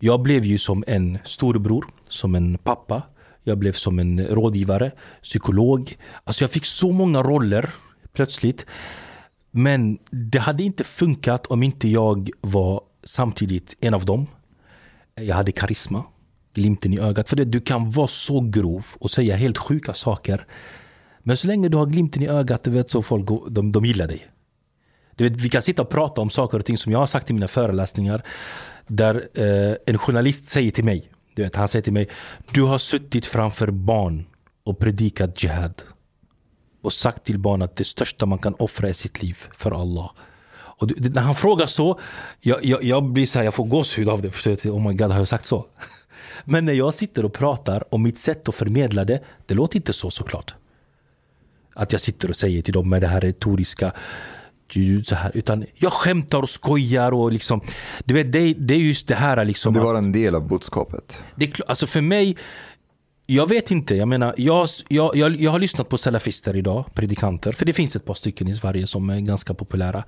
Jag blev ju som en storebror, som en pappa. Jag blev som en rådgivare, psykolog. Alltså jag fick så många roller plötsligt. Men det hade inte funkat om inte jag var samtidigt en av dem. Jag hade karisma, glimten i ögat. För det, du kan vara så grov och säga helt sjuka saker. Men så länge du har glimten i ögat, du vet så folk de, de gillar dig. Du vet, vi kan sitta och prata om saker och ting som jag har sagt i mina föreläsningar. Där eh, en journalist säger till mig, du vet, han säger till mig, du har suttit framför barn och predikat jihad. Och sagt till barn att det största man kan offra är sitt liv för Allah. Och det, när han frågar så, jag, jag, jag blir så här, jag får gåshud av det. Förstår Oh my god, har jag sagt så? Men när jag sitter och pratar om mitt sätt att förmedla det, det låter inte så såklart. Att jag sitter och säger till dem med det här retoriska så här, utan jag skämtar och skojar och liksom, du vet, det, det är just det här liksom. Det var en del av budskapet. Det, alltså för mig, jag vet inte, jag menar, jag, jag, jag, jag har lyssnat på salafister idag, predikanter, för det finns ett par stycken i Sverige som är ganska populära.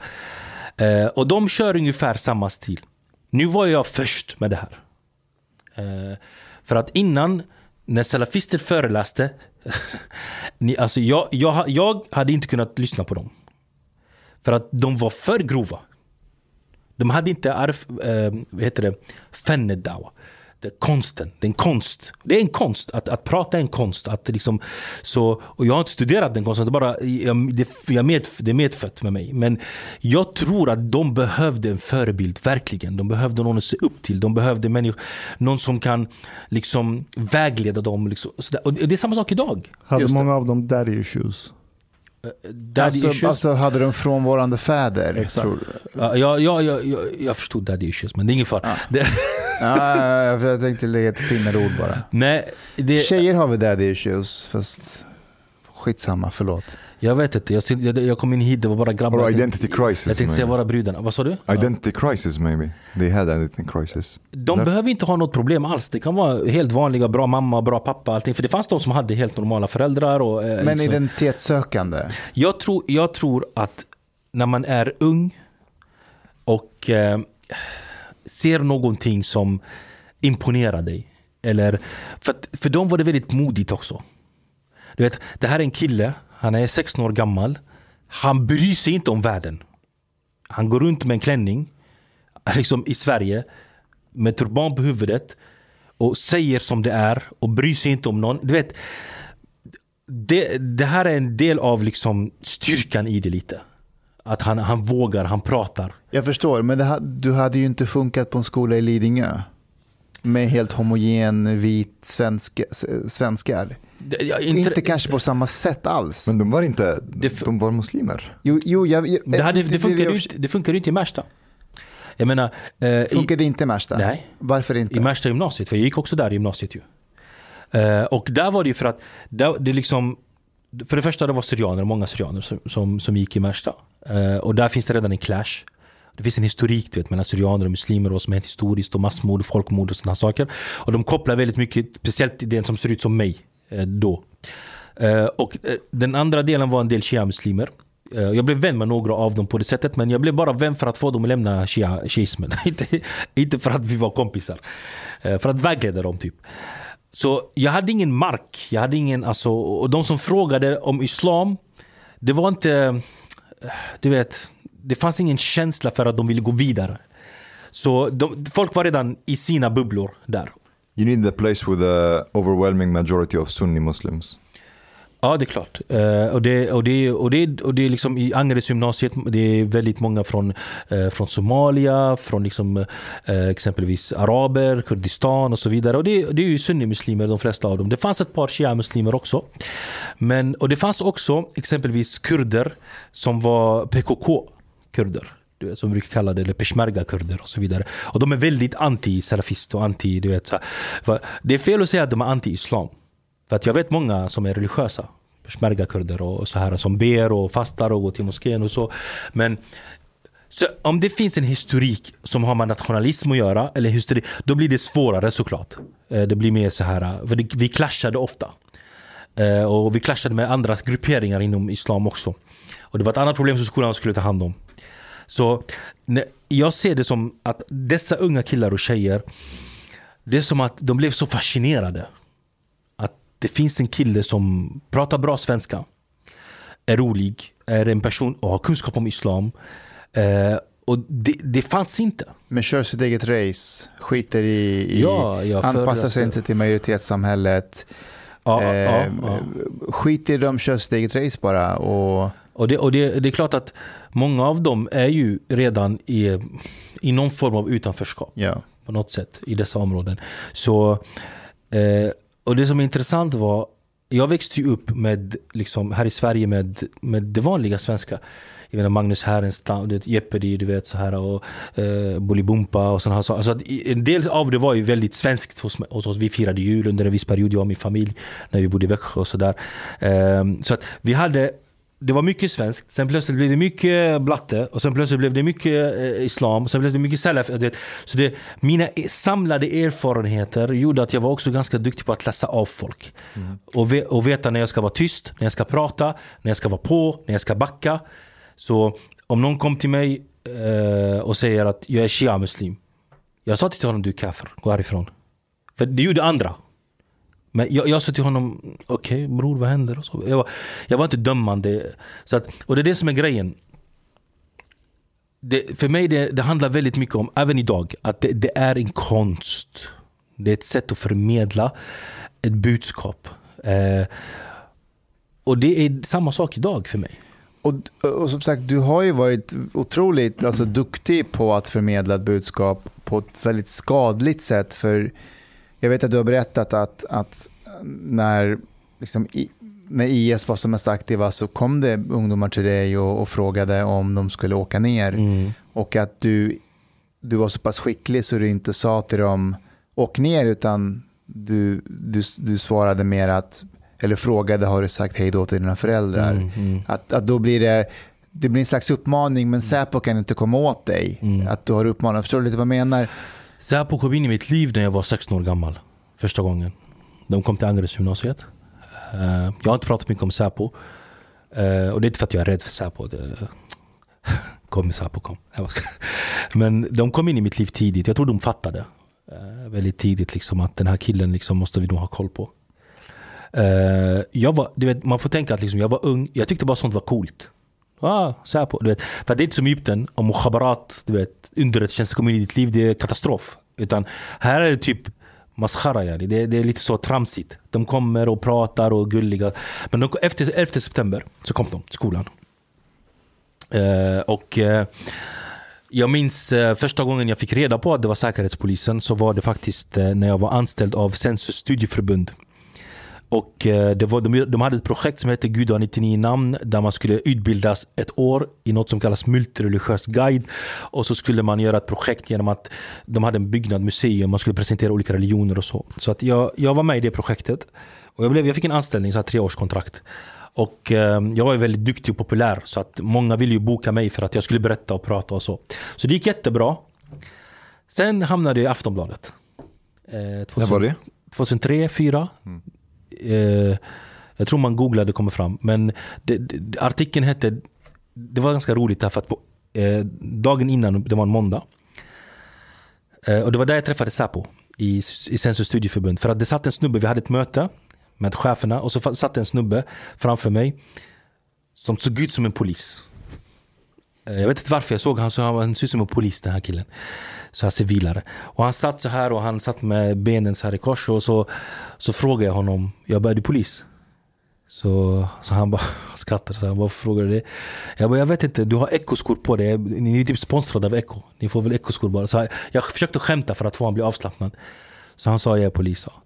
Eh, och de kör ungefär samma stil. Nu var jag först med det här. Eh, för att innan, när salafister föreläste, ni, alltså jag, jag, jag hade inte kunnat lyssna på dem. För att de var för grova. De hade inte arf, eh, vad heter det, fennedawa. Det konsten, det är en konst. Det är en konst, att, att prata är en konst. Att liksom, så, och jag har inte studerat den konsten, det är, bara, jag, det, jag med, det är medfött med mig. Men jag tror att de behövde en förebild, verkligen. De behövde någon att se upp till. De behövde människor, någon som kan liksom vägleda dem. Liksom, och, och det är samma sak idag. Hade många av dem daddy issues? Daddy alltså, issues. alltså hade de frånvarande fäder? Exakt. Ja, ja, ja, ja, jag förstod daddy issues, men det är ingen fara. Ja. ja, jag tänkte lägga ett pinnade ord bara. Nej, det... Tjejer har väl daddy issues, fast skitsamma, förlåt. Jag vet inte, jag, jag, jag kom in hit, det var bara grabbar. Or identity crisis. Jag tänkte säga bara brudarna. Vad sa du? Identity ja. crisis maybe. They had identity crisis. De Där. behöver inte ha något problem alls. Det kan vara helt vanliga, bra mamma, bra pappa, allting. För det fanns de som hade helt normala föräldrar. Och, eh, Men liksom. identitetssökande? Jag tror, jag tror att när man är ung och eh, ser någonting som imponerar dig. Eller, för, för dem var det väldigt modigt också. Du vet, det här är en kille han är 16 år gammal. Han bryr sig inte om världen. Han går runt med en klänning liksom i Sverige med turban på huvudet och säger som det är och bryr sig inte om någon. Du vet, det, det här är en del av liksom styrkan i det lite. Att han, han vågar, han pratar. Jag förstår, men det, du hade ju inte funkat på en skola i Lidingö. Med helt homogen vit svenska, svenskar. Det- jag- Inte, kanske på samma sätt alls. Men de var inte, Det- de var muslimer. jo, jo, jag, jag, Det, hade, det, funkar ju inte, det funkar inte i Märsta. Jag menar... Eh, Funkar det inte i Märsta? Nej. Varför inte? I Märsta gymnasiet, för jag gick också där i gymnasiet ju. Eh, och där var det ju för att, där, det liksom, för det första det var syrianer, många syrianer som, som, som gick i Märsta. Eh, och där finns det redan en clash. Det finns en historik du vet, mellan syrianer och muslimer och vad som hänt historiskt och massmord, folkmord och sådana saker. Och de kopplar väldigt mycket, speciellt till den som ser ut som mig Eh, då. Eh, och eh, den andra delen var en del shia-muslimer. Jag blev vän med några av dem på det sättet men jag blev bara vän för att få dem att lämna shia- shiismen. inte, inte för att vi var kompisar. För att vägleda dem typ. Så jag hade ingen mark. Jag hade ingen, alltså, och de som frågade om islam, det var inte, du vet, det fanns ingen känsla för att de ville gå vidare. Så de, folk var redan i sina bubblor där. You need a place with a overwhelming majority of Sunni Muslims. Ja, det är klart. Uh, och, det, och, det, och, det, och det är liksom i Angereds gymnasiet, det är väldigt många från, uh, från Somalia, från liksom, uh, exempelvis araber, Kurdistan och så vidare. Och det, det är ju sunnimuslimer de flesta av dem. Det fanns ett par shia-muslimer också. Men, och det fanns också exempelvis kurder som var PKK-kurder. Du vet, som brukar kalla det, eller peshmerga-kurder och så vidare. Och de är väldigt anti-salafist och anti, du vet. Så, här. det är fel att säga att de är anti-islam. För att jag vet många som är religiösa. Peshmerga-kurder och så här som ber och fastar och går till moskén och så. Men så om det finns en historik som har med nationalism att göra, eller historik, då blir det svårare såklart. Eh, det blir mer så här, eh, för det- vi clashade ofta. Eh, och vi clashade med andra grupperingar inom islam också. Och det var ett annat problem som skolan skulle ta hand om. Så jag ser det som att dessa unga killar och tjejer, det är som att de blev så fascinerade. Att det finns en kille som pratar bra svenska, är rolig, är en person och har kunskap om islam. Eh, och det, det fanns inte. Men kör sitt eget race, skiter i, i Ja, ja, anpassar sig förra- inte till majoritetssamhället. Ja, ja, eh, ja. Skiter i dem, kör sitt eget race bara. Och, Och, det, och det, det är klart att många av dem är ju redan i, i någon form av utanförskap. ja. på något sätt i dessa områden. Så, eh, och det som är intressant var, jag växte ju upp med, liksom, här i Sverige med, med det vanliga svenska. Jag menar Magnus Härenstam, Jeopardy, du vet så här och eh, Bolibompa och sådana här saker. Alltså, en del av det var ju väldigt svenskt hos, hos oss. Vi firade jul under en viss period, jag och min familj, när vi bodde i Växjö och sådär. Eh, så att vi hade det var mycket svenskt, sen plötsligt blev det mycket blatte och sen plötsligt blev det mycket eh, islam, sen blev det mycket salaf. du vet. Så det, mina e- samlade erfarenheter gjorde att jag var också ganska duktig på att läsa av folk. Och, ve, och veta när jag ska vara tyst, när jag ska prata, när jag ska vara på, när jag ska backa. Så om någon kom till mig eh, och säger att jag är shia-muslim. Jag sa till honom du är kafir, gå härifrån. För det gjorde andra. Men jag, jag sa till honom, okej bror vad händer? Och så. Jag, var, jag var inte dömande. Så att, och det är det som är grejen. Det, för mig det, det handlar väldigt mycket om, även idag, att det, det är en konst. Det är ett sätt att förmedla ett budskap. Eh, och det är samma sak idag för mig. Och, och som sagt, du har ju varit otroligt alltså, duktig på att förmedla ett budskap på ett väldigt skadligt sätt. För jag vet att du har berättat att, att när, liksom, i, när IS var som mest aktiva så kom det ungdomar till dig och, och frågade om de skulle åka ner. Mm. Och att du, du var så pass skicklig så du inte sa till dem åk ner utan du, du, du svarade mer att, eller frågade har du sagt hej då till dina föräldrar. Mm, mm. Att, att då blir det, det blir en slags uppmaning men Säpo kan inte komma åt dig. Mm. Att du har uppmanat, förstår du lite vad jag menar? Säpo kom in i mitt liv när jag var 16 år gammal. Första gången. De kom till Angereds gymnasiet. Eh, jag har inte pratat mycket om Säpo. Eh, och det är inte för att jag är rädd för Säpo. Det... Kom Säpo, kom. Men de kom in i mitt liv tidigt. Jag tror de fattade eh, väldigt tidigt liksom, att den här killen liksom, måste vi nog ha koll på. Jag var, du vet, man får tänka att liksom, jag var ung. Jag tyckte bara sånt var coolt. Ah, Säpo, du vet. För det är inte som Egypten, och mukhabarat, du vet, i ditt liv, det är katastrof. Utan här är det typ maskhara yani. det, det är lite så tramsigt. De kommer och pratar och är gulliga. Men de, efter 11 september så kom de till skolan. Uh, och uh, jag minns uh, första gången jag fick reda på att det var Säkerhetspolisen så var det faktiskt när jag var anställd av Sensus studieförbund. Och eh, det var, de, de hade ett projekt som hette Gud har 99 namn där man skulle utbildas ett år i något som kallas multireligiös guide. Och så skulle man göra ett projekt genom att de hade en byggnad, museum, man skulle presentera olika religioner och så. Så att jag, jag var med i det projektet. Och jag, blev, jag fick en anställning, så här, treårskontrakt. Och eh, jag var väldigt duktig och populär så att många ville ju boka mig för att jag skulle berätta och prata och så. Så det gick jättebra. Sen hamnade jag i Aftonbladet. Eh, 2000, När var det? 2003, 2004. Eh, jag tror man googlade kommer fram. Men det, det, artikeln hette, det var ganska roligt därför att på, eh, dagen innan, det var en måndag. Eh, och det var där jag träffade Säpo i, i Sensus studieförbund. För att det satt en snubbe, vi hade ett möte med cheferna och så satt en snubbe framför mig som såg ut som en polis. Eh, jag vet inte varför jag såg han så han han såg ut som en polis den här killen. Så här civilare. Och han satt så här och han satt med benen så här i kors och så, så frågade jag honom, jag bara är du polis? Så, så han bara skrattade så här, varför frågar du det? Jag bara, jag vet inte, du har ekoskor på dig, ni är typ sponsrade av Eko. Ni får väl ekoskor bara. Så jag, jag försökte skämta för att få honom att bli avslappnad. Så han sa, jag är polis. Ja.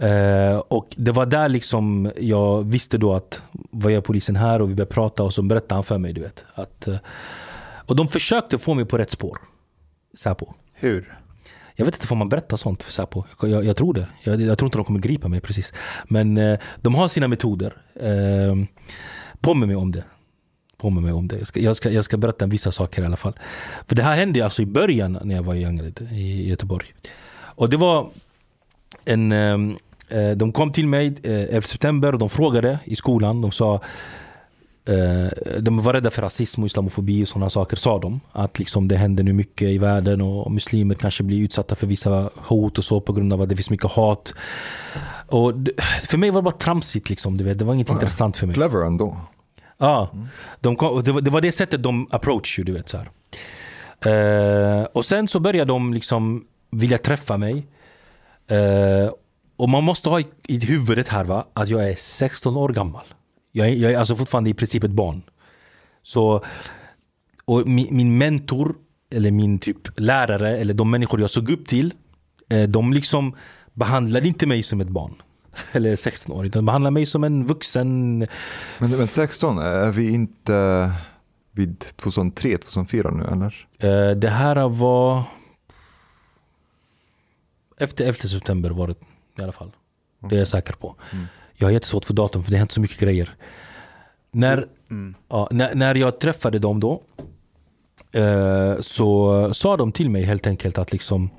Eh, och det var där liksom jag visste då att vad gör polisen här och vi började prata och så berättade han för mig du vet. Att, eh, och de försökte få mig på rätt spår. Säpo. Hur? Jag vet inte, får man berätta sånt för Säpo? Jag, jag, tror det. Jag, jag tror inte de kommer gripa mig precis. Men eh, de har sina metoder. Eh, påminn mig om det. Påminn mig om det. Jag ska, jag, ska, jag ska berätta vissa saker i alla fall. För det här hände alltså i början när jag var i Angered i Göteborg. Och det var en... ehm, eh, de kom till mig eh, 11 september och de frågade i skolan. De sa Eh, de var rädda för rasism och islamofobi och sådana saker sa de. Att liksom det händer nu mycket i världen och muslimer kanske blir utsatta för vissa hot och så på grund av att det finns mycket hat. Och det, för mig var det bara tramsigt liksom, du vet. Det var inget intressant för mig. Clever ändå. Ja, de kom, det, var, det var det sättet de approach du vet så. Eh, och sen så började de liksom vilja träffa mig. Eh, och man måste ha i, i huvudet här va, att jag är 16 år gammal. Jag är, jag är alltså fortfarande i princip ett barn. Så, och min, min mentor, eller min typ lärare, eller de människor jag såg upp till, eh, de liksom behandlade inte mig som ett barn. Eller 16 år, utan de behandlade mig som en vuxen Men, men 16, är vi inte vid 2003, 2004 nu eller? Eh, det här var... Efter 11 september var det i alla fall. Det är jag säker på. Jag har jättesvårt för datum för det har hänt så mycket grejer. När, ja, när, när jag träffade dem då eh, så sa de till mig helt enkelt att liksom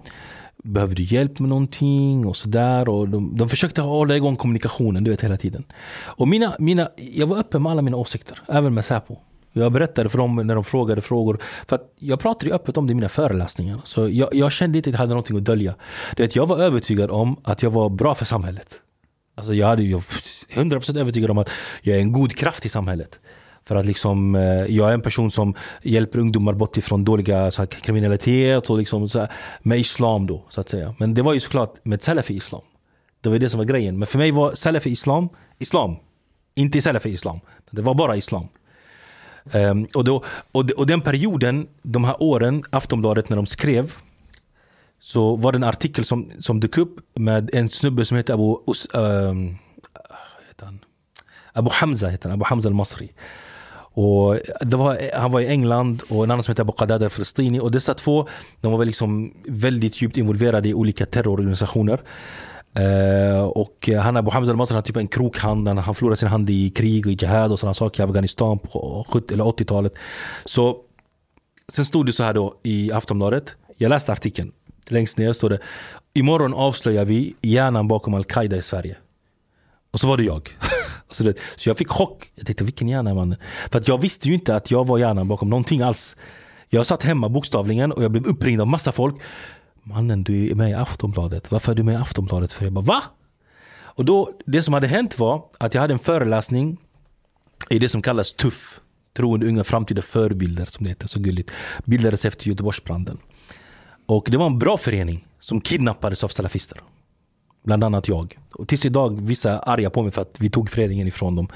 Behöver du hjälp med någonting och sådär och de, de försökte hålla igång kommunikationen du vet hela tiden. Och mina, mina, jag var öppen med alla mina åsikter, även med Säpo. Jag berättade för dem när de frågade frågor. För att jag pratade ju öppet om det i mina föreläsningar. Så jag, jag kände inte att jag hade någonting att dölja. Det att jag var övertygad om att jag var bra för samhället. Alltså jag hade 100% övertygad om att jag är en god kraft i samhället. För att liksom, eh, jag är en person som hjälper ungdomar bort ifrån dåliga så här, kriminalitet och liksom, så här, med islam då så att säga. Men det var ju såklart med salafi-islam. Det var det som var grejen. Men för mig var salafi-islam, islam. Inte salafi-islam. Det var bara islam. Um, och, då, och, och den perioden, de här åren, Aftonbladet när de skrev så var det en artikel som, som dök upp med en snubbe som heter Abu, Us, äh, heter han? Abu Hamza heter han, Abu Hamza al-Masri. Och det var, han var i England och en annan som heter Abu Qadada al-Frestini. Och dessa två de var väl liksom väldigt djupt involverade i olika terrororganisationer. Uh, och han Abu Hamza al-Masri har typ en krokhand. Han, han förlorade sin hand i krig och i jihad och sådana saker i Afghanistan på 70 eller 80-talet. Så Sen stod det så här då i Aftonbladet. Jag läste artikeln. Längst ner står det Imorgon avslöjar vi hjärnan bakom Al-Qaida i Sverige. Och så var det jag. så, det, så jag fick chock. Jag tänkte vilken hjärna är mannen? För att jag visste ju inte att jag var hjärnan bakom någonting alls. Jag satt hemma bokstavligen och jag blev uppringd av massa folk. Mannen du är med i Aftonbladet. Varför är du med i Aftonbladet? För jag bara va? Och då, det som hade hänt var att jag hade en föreläsning i det som kallas TUFF. Troende unga framtida förebilder som det heter så gulligt. Bildades efter Göteborgsbranden. Och det var en bra förening som kidnappades av salafister. Bland annat jag. Och tills idag vissa är arga på mig för att vi tog föreningen ifrån dem.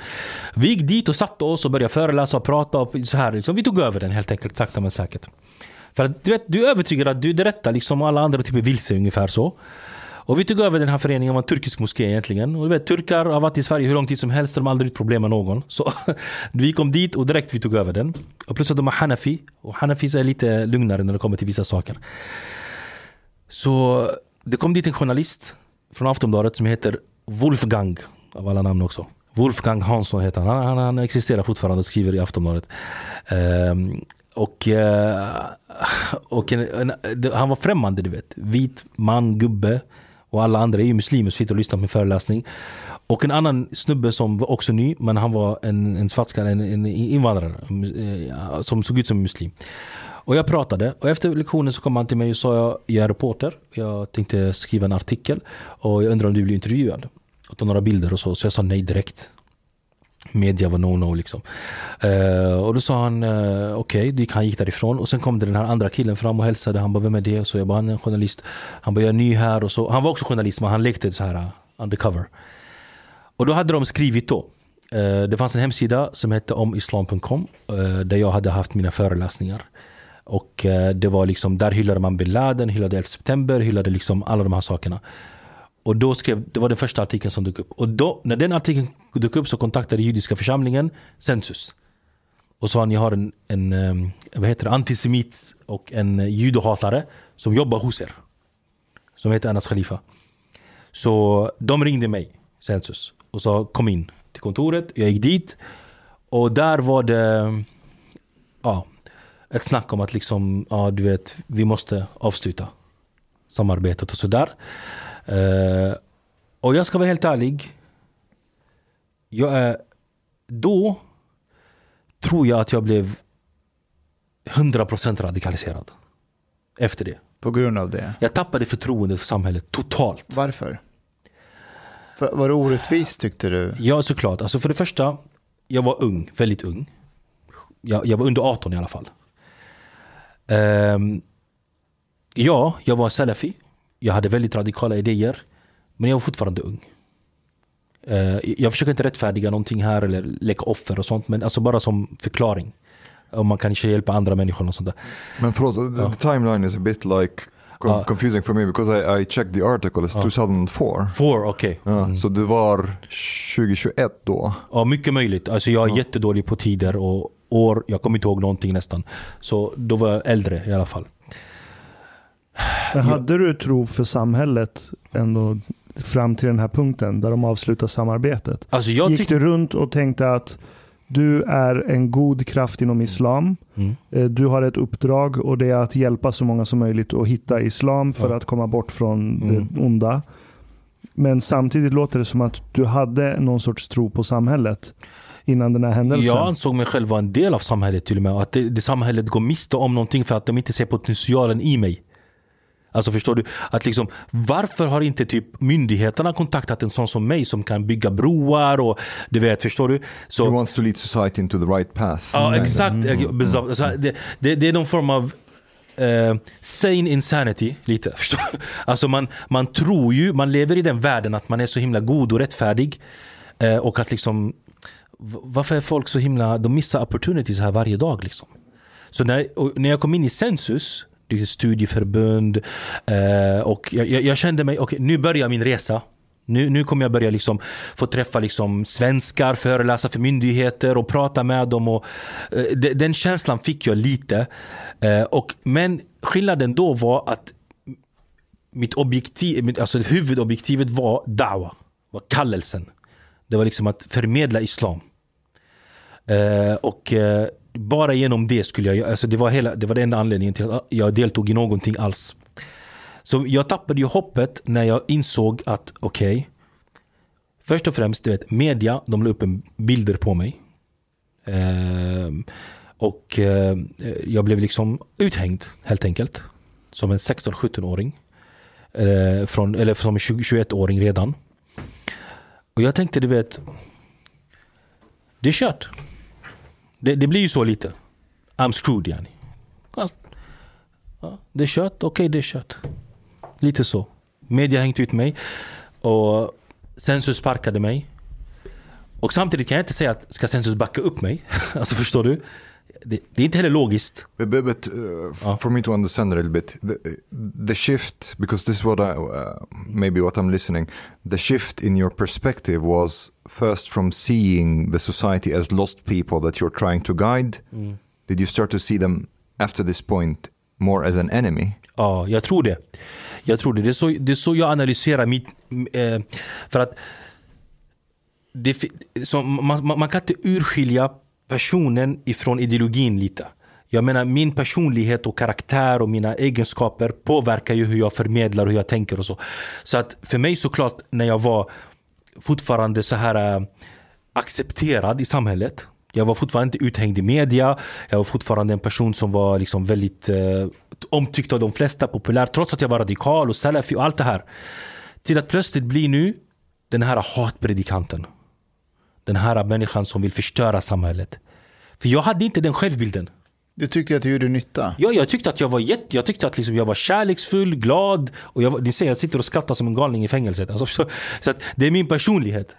Vi gick dit och satte oss och började föreläsa och prata. Och så här, liksom. Vi tog över den helt enkelt, sakta men säkert. För att, du, vet, du är övertygad att du är det rätta, liksom alla andra typ är vilse ungefär så. Och vi tog över den här föreningen, det var en turkisk moské egentligen. Och du vet, turkar har varit i Sverige hur lång tid som helst, de har aldrig problem med någon. Så vi kom dit och direkt vi tog över den. Och plus att de är hanafi, och hanafis är lite lugnare när det kommer till vissa saker. Så det kom dit en journalist från Aftonbladet som heter Wolfgang, av alla namn också. Wolfgang Hansson heter han. Han, han existerar fortfarande och skriver i Aftonbladet. Um, och, eh, och en, en, han var främmande du vet. Vit man, gubbe. Och alla andra är ju muslimer som sitter och lyssnar på min föreläsning. Och en annan snubbe som var också ny, men han var en, en svartskalle, en, en invandrare. Mm, eh, som såg ut som en muslim. Och jag pratade och efter lektionen så kom han till mig och sa jag, jag är reporter. Jag tänkte skriva en artikel och jag undrar om du blir intervjuad. Och ta några bilder och så. Så jag sa nej direkt. Media var no-no liksom. Eh, och då sa han uh, okej, okay. han gick därifrån. Och sen kom det den här andra killen fram och hälsade. Han bara, vem är det? Så jag bara, han är en journalist. Han bara, jag är ny här. Och så. Han var också journalist men han lekte så här uh, undercover. Och då hade de skrivit då. Eh, det fanns en hemsida som hette omislam.com. där jag hade haft mina föreläsningar. Och det var liksom, där hyllade man bin Laden, hyllade 11 september, hyllade liksom alla de här sakerna. Och då skrev, det var den första artikeln som dök upp. Och då, när den artikeln dök upp så kontaktade judiska församlingen Census. Och sa att ni har en, en ehm, vad heter det, antisemit och en eh, judohatare som jobbar hos er. Som heter Anas Khalifa. Så de ringde mig, Census, och sa kom in till kontoret. Jag gick dit. Och där var det ja, ett snack om att liksom, ja du vet, vi måste avsluta samarbetet och sådär. Uh, och jag ska vara helt ärlig. Jag är, då tror jag att jag blev 100% radikaliserad. Efter det. På grund av det? Jag tappade förtroendet för samhället totalt. Varför? För, var det orättvist tyckte du? Ja såklart. Alltså för det första, jag var ung, väldigt ung. Jag, jag var under 18 i alla fall. Um, ja, jag var salafi. Jag hade väldigt radikala idéer. Men jag var fortfarande ung. Uh, jag försöker inte rättfärdiga någonting här eller leka offer och sånt. Men alltså bara som förklaring. Om man kanske hjälpa andra människor och sånt där. Men förlåt, the, Ja. the timeline is a bit like confusing for me because I, I checked the article, it's Ja. 2004. Four, okej. Ja, Mm. Så det var 2021 då? Ja, mycket möjligt. Alltså jag är Ja. jättedålig på tider och år. Jag kommer inte ihåg någonting nästan. Så då var jag äldre i alla fall. Men hade du tro för samhället ändå fram till den här punkten där de avslutar samarbetet? Alltså Gick du runt och tänkte att du är en god kraft inom islam. Mm. Eh, Du har ett uppdrag och det är att hjälpa så många som möjligt att hitta islam för Ja. att komma bort från Mm. det onda. Men samtidigt låter det som att du hade någon sorts tro på samhället innan den här händelsen. Jag ansåg mig själv vara en del av samhället till och med. Att det, det samhället går miste om någonting för att de inte ser potentialen i mig. Alltså förstår du? Att liksom, varför har inte typ myndigheterna kontaktat en sån som mig som kan bygga broar och du vet, förstår du? Så, He wants to lead society into the right path. Ja Mm. exakt. Mm. Så det, det, det är någon form av eh, sane insanity lite. Förstår du? Alltså man, man tror ju, man lever i den världen att man är så himla god och rättfärdig. Eh, och att liksom, varför är folk så himla, de missar opportunities här varje dag liksom. Så när, när jag kom in i Census, studieförbund eh, och jag, jag, kände mig, okej nu börjar min resa. Nu, nu kommer jag börja liksom få träffa liksom svenskar, föreläsa för myndigheter och prata med dem. Och, eh, de- den känslan fick jag lite. Eh, och, men skillnaden då var att mitt objektiv, mitt, alltså huvudobjektivet var dawa, var kallelsen. Det var liksom att förmedla islam. Eh, och eh, bara genom det skulle jag, alltså det var, hela, det var den enda anledningen till att jag deltog i någonting alls. Så jag tappade ju hoppet när jag insåg att okej, först och främst, du vet, media, de la upp en bilder på mig. Eh, och eh, jag blev liksom uthängd helt enkelt. Som en 16-17-åring. Eh, från, eller som en 21-åring redan. Och jag tänkte, du vet, det är kört. Det, det blir ju så lite. I'm screwed yani. Ja, det är kört, okej det är kört. Lite så. Media hängt ut mig. Och Sensus sparkade mig. Och samtidigt kan jag inte säga att ska sensus backa upp mig? alltså förstår du? Det, det är inte heller logiskt. But, but, but uh, Ah. for me to understand a little bit, the, the shift, because this is what I, uh, maybe what I'm listening, the shift in your perspective was first from seeing the society as lost people that you're trying to guide. Did you start to see them after this point more as an enemy? Ja, jag tror det. Jag tror det. Det är så, det är så jag analyserar mitt... Eh, för att det, så man, man, man kan inte urskilja personen ifrån ideologin lite. Jag menar min personlighet och karaktär och mina egenskaper påverkar ju hur jag förmedlar och hur jag tänker och så. Så att för mig såklart när jag var fortfarande så här eh, accepterad i samhället. Jag var fortfarande inte uthängd i media. Jag var fortfarande en person som var liksom väldigt eh, omtyckt av de flesta, populär. Trots att jag var radikal och salafi och allt det här. Till att plötsligt bli nu den här hatpredikanten. Den här människan som vill förstöra samhället. För jag hade inte den självbilden. Du tyckte att du gjorde nytta? Ja, jag tyckte att jag var jätte, jag tyckte att liksom jag var kärleksfull, glad och jag, ni ser jag sitter och skrattar som en galning i fängelset. Alltså, så, så att det är min personlighet.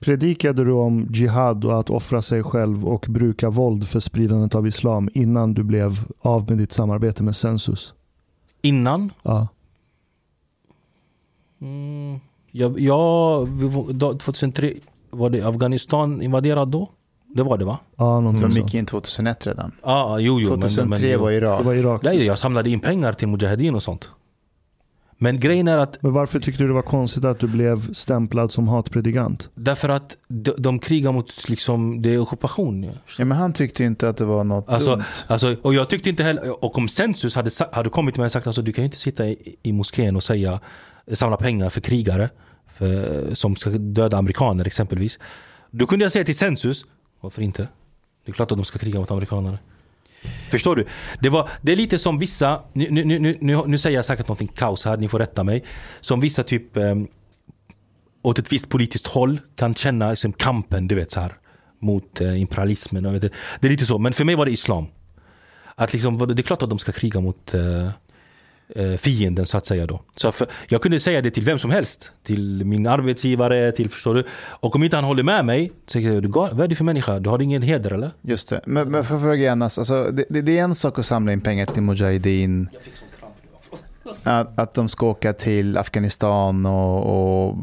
Predikade du om jihad och att offra sig själv och bruka våld för spridandet av islam innan du blev av med ditt samarbete med Sensus? Innan, Ja. mm, jag, jag, vi var- då- 2003, var det Afghanistan invaderat då? Det var det va? Ja, någonting De så. gick in 2001 redan. Ja, ah, jo, jo. men- 2003 men, var Irak. Det var Irak. Nej, jag samlade in pengar till Mujahedin och sånt. Men grejen är att Men varför tyckte du det var konstigt att du blev stämplad som hatpredikant? därför att de, de krigar mot liksom, det är ockupation. Ja. Ja, men han tyckte inte att det var något Alltså, dumt. alltså, och jag tyckte inte heller, och om Sensus hade, hade kommit till mig och sagt alltså, du kan ju inte sitta i, i moskén och säga, samla pengar för krigare för, som ska döda amerikaner exempelvis. Då kunde jag säga till Sensus, varför inte? Det är klart att de ska kriga mot amerikaner. Förstår du? Det, var, det är lite som vissa, nu, nu, nu, nu, nu säger jag säkert någonting kaos här, ni får rätta mig. Som vissa typ eh, åt ett visst politiskt håll kan känna liksom, kampen, du vet så här mot eh, imperialismen. Och, vet, det är lite så, men för mig var det islam. Att liksom, det är klart att de ska kriga mot eh, fienden så att säga då. Så för, jag kunde säga det till vem som helst. Till min arbetsgivare, till förstår du. Och om inte han håller med mig, så säger jag, "Du gal- vad är du för människa? Du har ingen heder eller? Just det. Men, men för att fråga Anas, alltså, det, det, det är en sak att samla in pengar till Mujahedin. Att, att de ska åka till Afghanistan och, och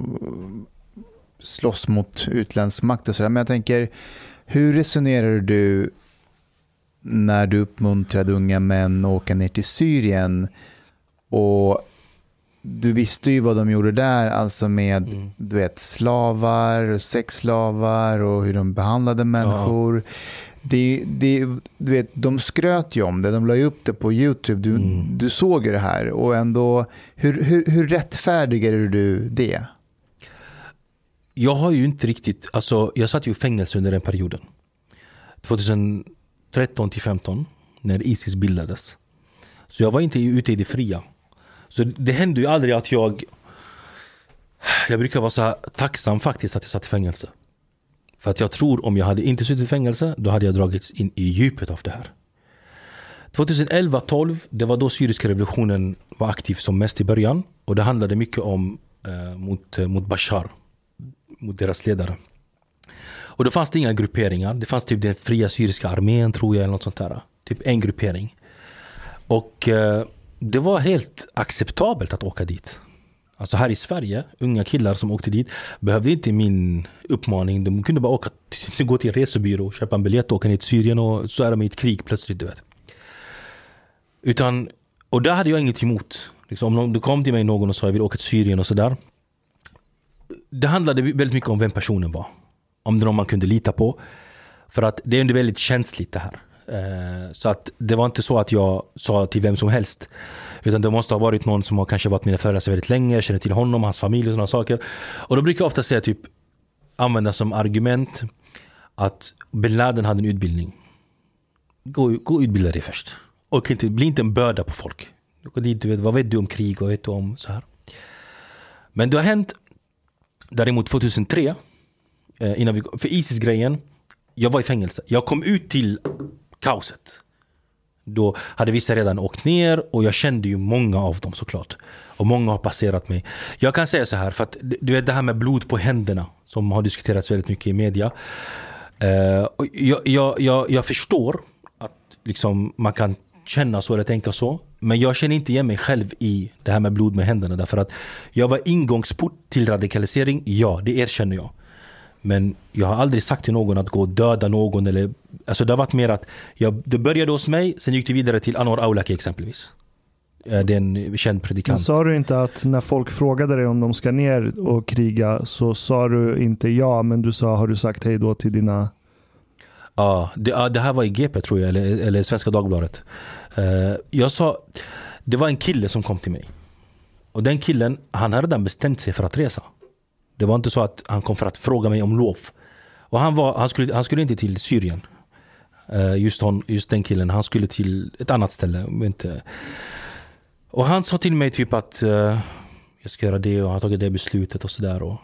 slåss mot utländsk makt och sådär. Men jag tänker, hur resonerar du när du uppmuntrade unga män att åka ner till Syrien? Och du visste ju vad de gjorde där, alltså med du vet, slavar, sexslavar och hur de behandlade människor. Det, det, du vet, de skröt ju om det, de la ju upp det på YouTube. Du, Mm. du såg ju det här och ändå, hur, hur, hur rättfärdigar du det? Jag har ju inte riktigt, alltså jag satt ju i fängelse under den perioden. 2013 till 15 när Isis bildades. Så jag var inte ute i det fria. Så det hände ju aldrig att jag Jag brukar vara så här tacksam faktiskt att jag satt i fängelse. För att jag tror om jag hade inte suttit i fängelse då hade jag dragits in i djupet av det här. 2011-12, det var då syriska revolutionen var aktiv som mest i början. Och det handlade mycket om eh, mot, eh, mot Bashar mot deras ledare. Och då fanns det inga grupperingar. Det fanns typ den fria syriska armén tror jag eller något sånt där. Typ en gruppering. Och eh, det var helt acceptabelt att åka dit. Alltså här i Sverige, unga killar som åkte dit behövde inte min uppmaning. De kunde bara åka, gå till en resebyrå, köpa en biljett och åka ner till Syrien och så är de i ett krig plötsligt, du vet. Utan, och där hade jag inget emot. Liksom, om någon- det kom till mig någon och sa jag vill åka till Syrien och sådär det handlade väldigt mycket om vem personen var. Om det var någon man kunde lita på. För att det är väldigt känsligt det här. Eh, så att det var inte så att jag sa till vem som helst. Utan det måste ha varit någon som har kanske varit mina föräldrar väldigt länge, känner till honom, hans familj och sådana saker. Och då brukar jag ofta säga typ, använda som argument att bin Laden hade en utbildning. Gå, gå och utbilda dig först. Och inte, bli inte en börda på folk. Dit, du vet, vad vet du om krig? Vad vet du om så här? Men det har hänt Däremot 2003, eh, innan vi, för Isis-grejen, jag var i fängelse. Jag kom ut till kaoset. Då hade vissa redan åkt ner och jag kände ju många av dem såklart. Och många har passerat mig. Jag kan säga så här, för att du vet det här med blod på händerna som har diskuterats väldigt mycket i media. Uh, jag, jag, jag, jag förstår att liksom, man kan känna så eller tänka så. Men jag känner inte igen mig själv i det här med blod med händerna. Därför att jag var ingångsport till radikalisering, ja det erkänner jag. Men jag har aldrig sagt till någon att gå och döda någon. Eller, alltså det har varit mer att jag, det började hos mig, sen gick det vidare till Anwar Aulaki exempelvis. Eh, Det är en känd Men predikant. sa du inte att när folk frågade dig om de ska ner och kriga så sa du inte ja, men du sa har du sagt hej då till dina... Ja, det, det här var i GP tror jag, eller, eller Svenska Dagbladet. Eh, jag sa, det var en kille som kom till mig. Och den killen, han hade redan bestämt sig för att resa. Det var inte så att han kom för att fråga mig om lov. Och han, var, han, skulle, han skulle inte till Syrien. Eh, just, hon, just den killen, han skulle till ett annat ställe. Inte. Och han sa till mig typ att eh, jag ska göra det och han har tagit det beslutet och sådär. Och,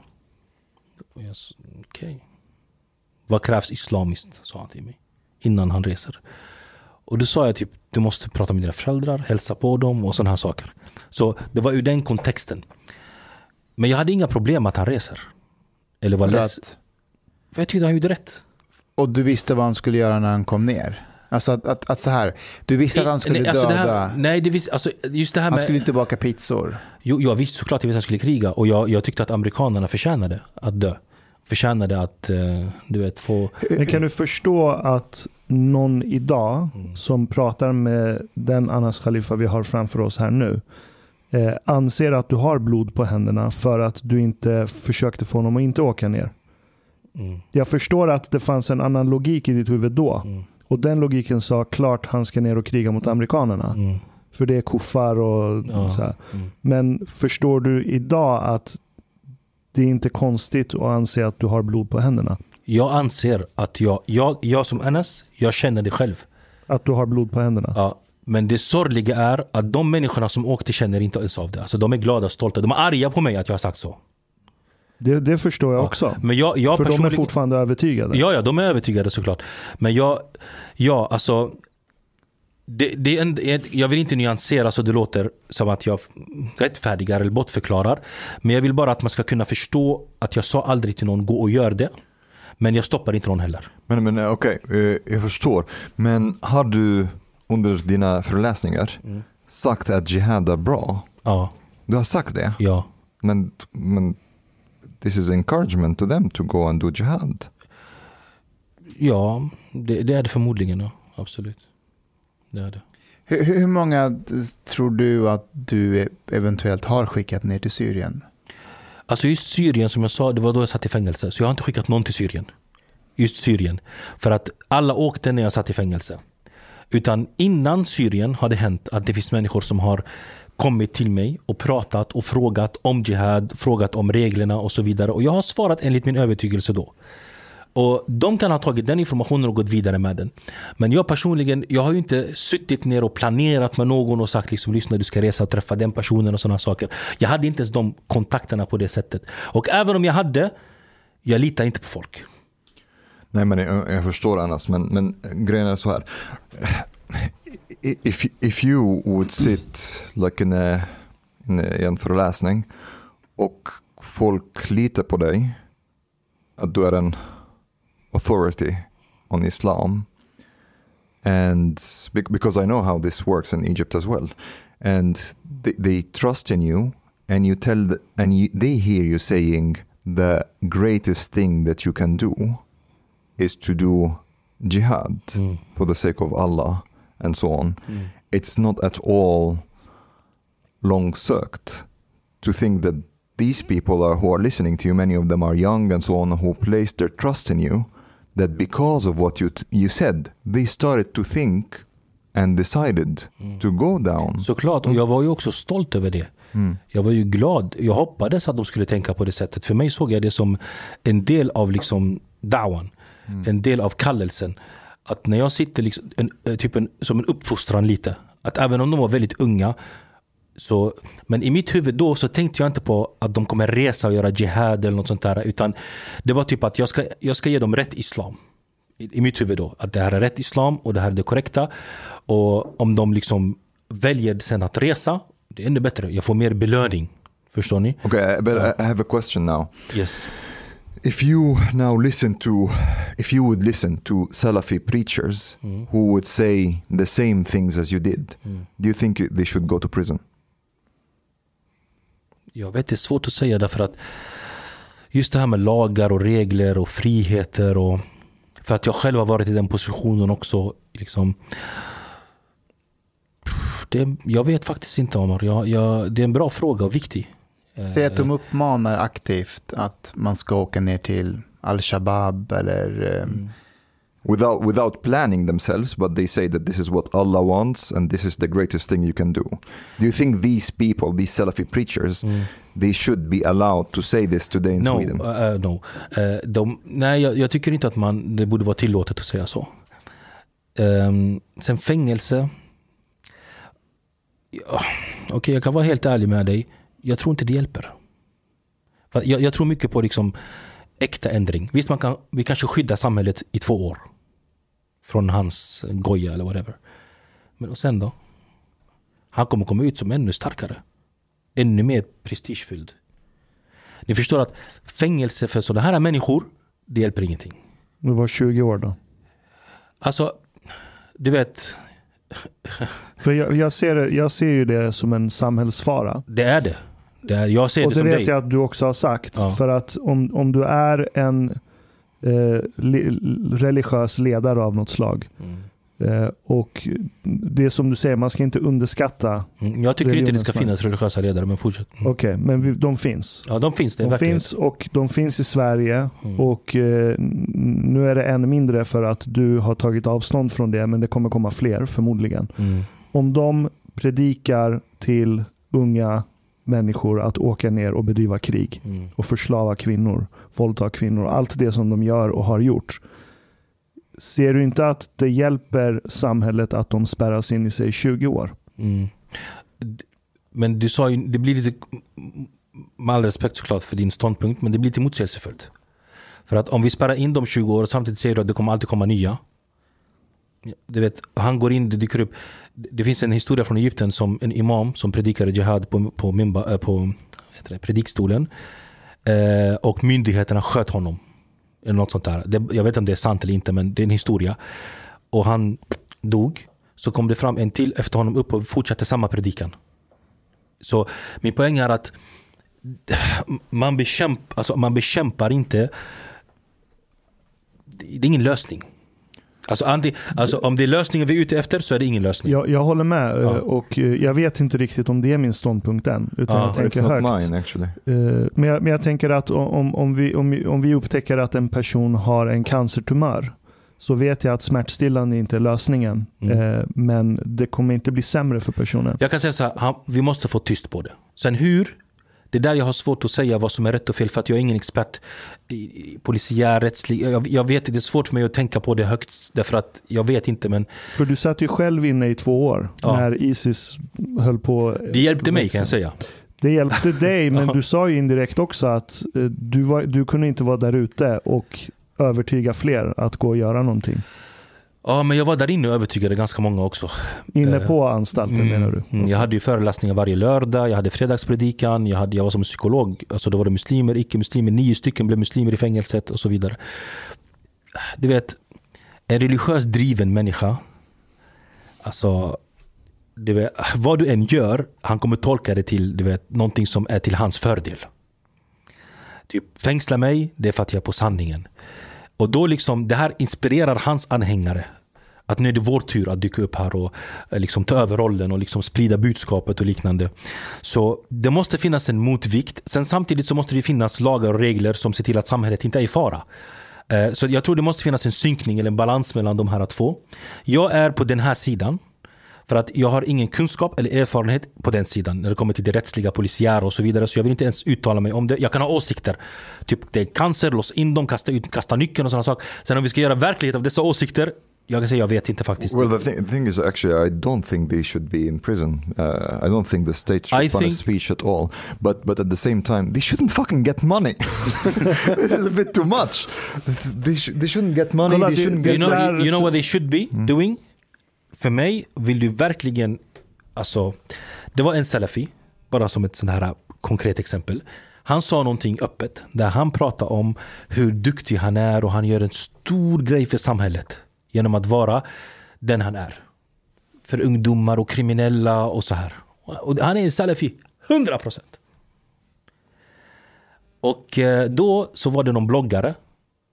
och jag sa, okej. Vad krävs islamiskt? sa han till mig. Innan han reser. Och då sa jag typ, du måste prata med dina föräldrar, hälsa på dem och sådana här saker. Så det var ur den kontexten. Men jag hade inga problem att han reser. Eller var att, För jag tyckte han gjorde rätt. Och du visste vad han skulle göra när han kom ner? Alltså att, att, att så här, du visste att han skulle nej, alltså det döda, här, nej, det vis, alltså, just det här han med... skulle inte baka pizzor. Jo, jag visste såklart att jag visste att han skulle kriga. Och jag, jag tyckte att amerikanerna förtjänade att dö. Förtjänade att, eh, du vet, få... Men kan du förstå att någon idag som pratar med den Anas Khalifa vi har framför oss här nu eh, anser att du har blod på händerna för att du inte försökte få honom att inte åka ner. Mm, Jag förstår att det fanns en annan logik i ditt huvud då. mm, Och den logiken sa klart han ska ner och kriga mot amerikanerna. mm, För det är kuffar och Ja. så här. mm. Men förstår du idag att det är inte konstigt att anse att du har blod på händerna? Jag anser att jag, jag, jag som Anas, jag känner det själv. Att du har blod på händerna? Ja, men det sorgliga är att de människorna som åkte känner inte ens av det. Alltså de är glada och stolta. De är arga på mig att jag har sagt så. Det, det förstår jag Ja. också. Men jag, jag För de är fortfarande övertygade. Ja, ja, de är övertygade såklart. Men jag, ja, alltså. Det, det är en, jag vill inte nyansera så det låter som att jag rättfärdigar eller bortförklarar. Men jag vill bara att man ska kunna förstå att jag sa aldrig till någon gå och gör det. Men jag stoppar inte någon heller. Men, men eh, okej, eh, jag förstår. Men har du under dina föreläsningar Mm. sagt att jihad är bra? Ja, Du har sagt det, ja. men, men this is encouragement to them to go and do jihad. Ja, det, det är det förmodligen. Ja. Absolut. Det är det. Hur, hur många tror du att du eventuellt har skickat ner till Syrien? Alltså just Syrien som jag sa, det var då jag satt i fängelse. Så jag har inte skickat någon till Syrien. Just Syrien. För att alla åkte när jag satt i fängelse. Utan innan Syrien har det hänt att det finns människor som har kommit till mig och pratat och frågat om jihad, frågat om reglerna och så vidare. Och jag har svarat enligt min övertygelse då. Och de kan ha tagit den informationen och gått vidare med den. Men jag personligen, jag har ju inte suttit ner och planerat med någon och sagt liksom lyssna du ska resa och träffa den personen och sådana saker. Jag hade inte ens de kontakterna på det sättet. Och även om jag hade, jag litar inte på folk. Nej men jag, jag förstår annars, men, men grejen är så här. If, if you would sit like in a, in a, en föreläsning och folk litar på dig, att du är en authority on Islam, and bec- because I know how this works in Egypt as well, and they, they trust in you, and you tell, the, and you, they hear you saying the greatest thing that you can do is to do jihad for the sake of Allah and so on. It's not at all long sökt to think that these people are who are listening to you, many of them are young and so on, who place their trust in you, that because of what you you said, they started to think and decided to go down. Såklart, och jag var ju också stolt över det. Jag var ju glad. Jag hoppades att de skulle tänka på det sättet. För mig såg jag det som en del av liksom dawan. En del av kallelsen. Att när jag sitter liksom, en, eh, typ en, som en uppfostran lite. Att även om de var väldigt unga. Så, men i mitt huvud då så tänkte jag inte på att de kommer resa och göra jihad eller något sånt där. Utan det var typ att jag ska, jag ska ge dem rätt islam. I, I mitt huvud då. Att det här är rätt islam och det här är det korrekta. Och om de liksom väljer sen att resa, det är ännu bättre. Jag får mer belöning. Förstår ni? Okay, but I have a question now. Yes. If you now listen to, if you would listen to Salafi preachers who would say the same things as you did, do you think they should go to prison? Jag vet det är svårt att säga därför att just det här med lagar och regler och friheter och för att jag själv har varit i den positionen också. Liksom, det, jag vet faktiskt inte Omar. Jag, jag, det är en bra fråga och viktig. Säg att de uppmanar aktivt att man ska åka ner till Al-Shabaab eller eh, Without, without planning themselves, but they say that this is what Allah wants and this is the greatest thing you can do. Do you think these people, these Salafi preachers, they should be allowed to say this today in No, Sweden? uh, uh, no. Uh, de, nej, jag, jag tycker inte att man, det borde vara tillåtet att säga så. Um, sen fängelse. Ja, Okej, jag kan vara helt ärlig med dig. Jag tror inte det hjälper. Jag, jag tror mycket på liksom äkta ändring. Visst, man kan, vi kanske skyddar samhället i två år. Från hans goja eller whatever. Men och sen då? Han kommer komma ut som ännu starkare. Ännu mer prestigefylld. Ni förstår att fängelse för sådana här människor, det hjälper ingenting. Du var 20 år då. Alltså, du vet, För jag, jag, ser, jag ser ju det som en samhällsfara. det är det. Det är, jag ser Och det det som vet dig. jag att du också har sagt. Ja. För att om, om du är en eh, li, religiös ledare av något slag. Mm. Eh, och det är som du säger, man ska inte underskatta. Mm, Jag tycker inte det ska finnas religiösa ledare, men fortsätt. Mm. Okej, men vi, de finns. Ja, de finns det. De finns och de finns i Sverige. Mm. Och eh, nu är det ännu mindre för att du har tagit avstånd från det. Men det kommer komma fler förmodligen. Mm. Om de predikar till unga människor att åka ner och bedriva krig Mm. och förslava kvinnor, våldta kvinnor, allt det som de gör och har gjort. Ser du inte att det hjälper samhället att de spärras in i sig 20 år? Mm. Men du sa ju, det blir lite, med all respekt såklart för din ståndpunkt, men det blir lite motsägelsefullt. För att om vi spärrar in dem 20 år och samtidigt säger du att det kommer alltid komma nya. Du vet, han går in, det dyker upp. Det finns en historia från Egypten som en imam som predikade jihad på, på, mimba, eh, på det, predikstolen. Eh, och myndigheterna sköt honom. Eller något sånt där. Det, jag vet inte om det är sant eller inte, men det är en historia. Och han dog. Så kom det fram en till efter honom upp och fortsatte samma predikan. Så min poäng är att man, bekämp, alltså man bekämpar inte Det är ingen lösning. Alltså, anti, alltså om det är lösningen vi är ute efter så är det ingen lösning. Jag, jag håller med eh, Ja. och eh, jag vet inte riktigt om det är min ståndpunkt än. Utan Ja. jag tänker högt. mine actually. Eh, Men jag, men jag tänker att om, om, vi, om, vi, om vi upptäcker att en person har en cancertumör så vet jag att smärtstillande inte är lösningen. Mm. Eh, Men det kommer inte bbli sämre för personen. Jag kan säga så här, vi måste få tyst på det. Sen hur? Det är där jag har svårt att säga vad som är rätt och fel för att jag är ingen expert i polisiär, rättslig. Jag, jag vet det är svårt för mig att tänka på det högt därför att jag vet inte men För du satt ju själv inne i två år Ja. när Isis höll på. det hjälpte mig kan jag säga. Det hjälpte dig, men du sa ju indirekt också att eh, du, var, du kunde inte vara där ute och övertyga fler att gå och göra någonting. Ja men jag var där inne och övertygade ganska många också. Inne Eh, på anstalten menar du? Mm, jag hade ju föreläsningar varje lördag, jag hade fredagspredikan, jag, hade, jag var som psykolog. Alltså då var det muslimer, icke-muslimer, nio stycken blev muslimer i fängelset och så vidare. Du vet, en religiöst driven människa, alltså du vet, vad du än gör, han kommer tolka det till du vet, någonting som är till hans fördel. Typ fängsla mig, det är för att jag är på sanningen. Och då liksom, det här inspirerar hans anhängare. Att nu är det vår tur att dyka upp här och eh, liksom ta över rollen och liksom sprida budskapet och liknande. Så det måste finnas en motvikt. Sen samtidigt så måste det finnas lagar och regler som ser till att samhället inte är i fara. Eh, så jag tror det måste finnas en synkning eller en balans mellan de här två. Jag är på den här sidan. För att jag har ingen kunskap eller erfarenhet på den sidan när det kommer till det rättsliga, polisiära och så vidare. Så jag vill inte ens uttala mig om det. Jag kan ha åsikter. Typ det är cancer, lås in dem, kasta, ut, kasta nyckeln och sådana saker. Sen om vi ska göra verklighet av dessa åsikter, jag kan säga jag vet inte faktiskt. Well, the thing, the thing is, actually, I don't think they should be in prison. Uh, I don't think the state should I punish think- speech at all. But but at the same time, they shouldn't fucking get money. this is a bit too much. They, sh- they shouldn't get money. Kolla, they shouldn't det You get. know, där- you, you know what they should be doing? För mig vill du verkligen, alltså, det var en salafi, bara som ett sånt här konkret exempel. Han sa någonting öppet där han pratade om hur duktig han är och han gör en stor grej för samhället genom att vara den han är. För ungdomar och kriminella och så här. Och han är en salafi, 100 procent. Och eh, då så var det någon bloggare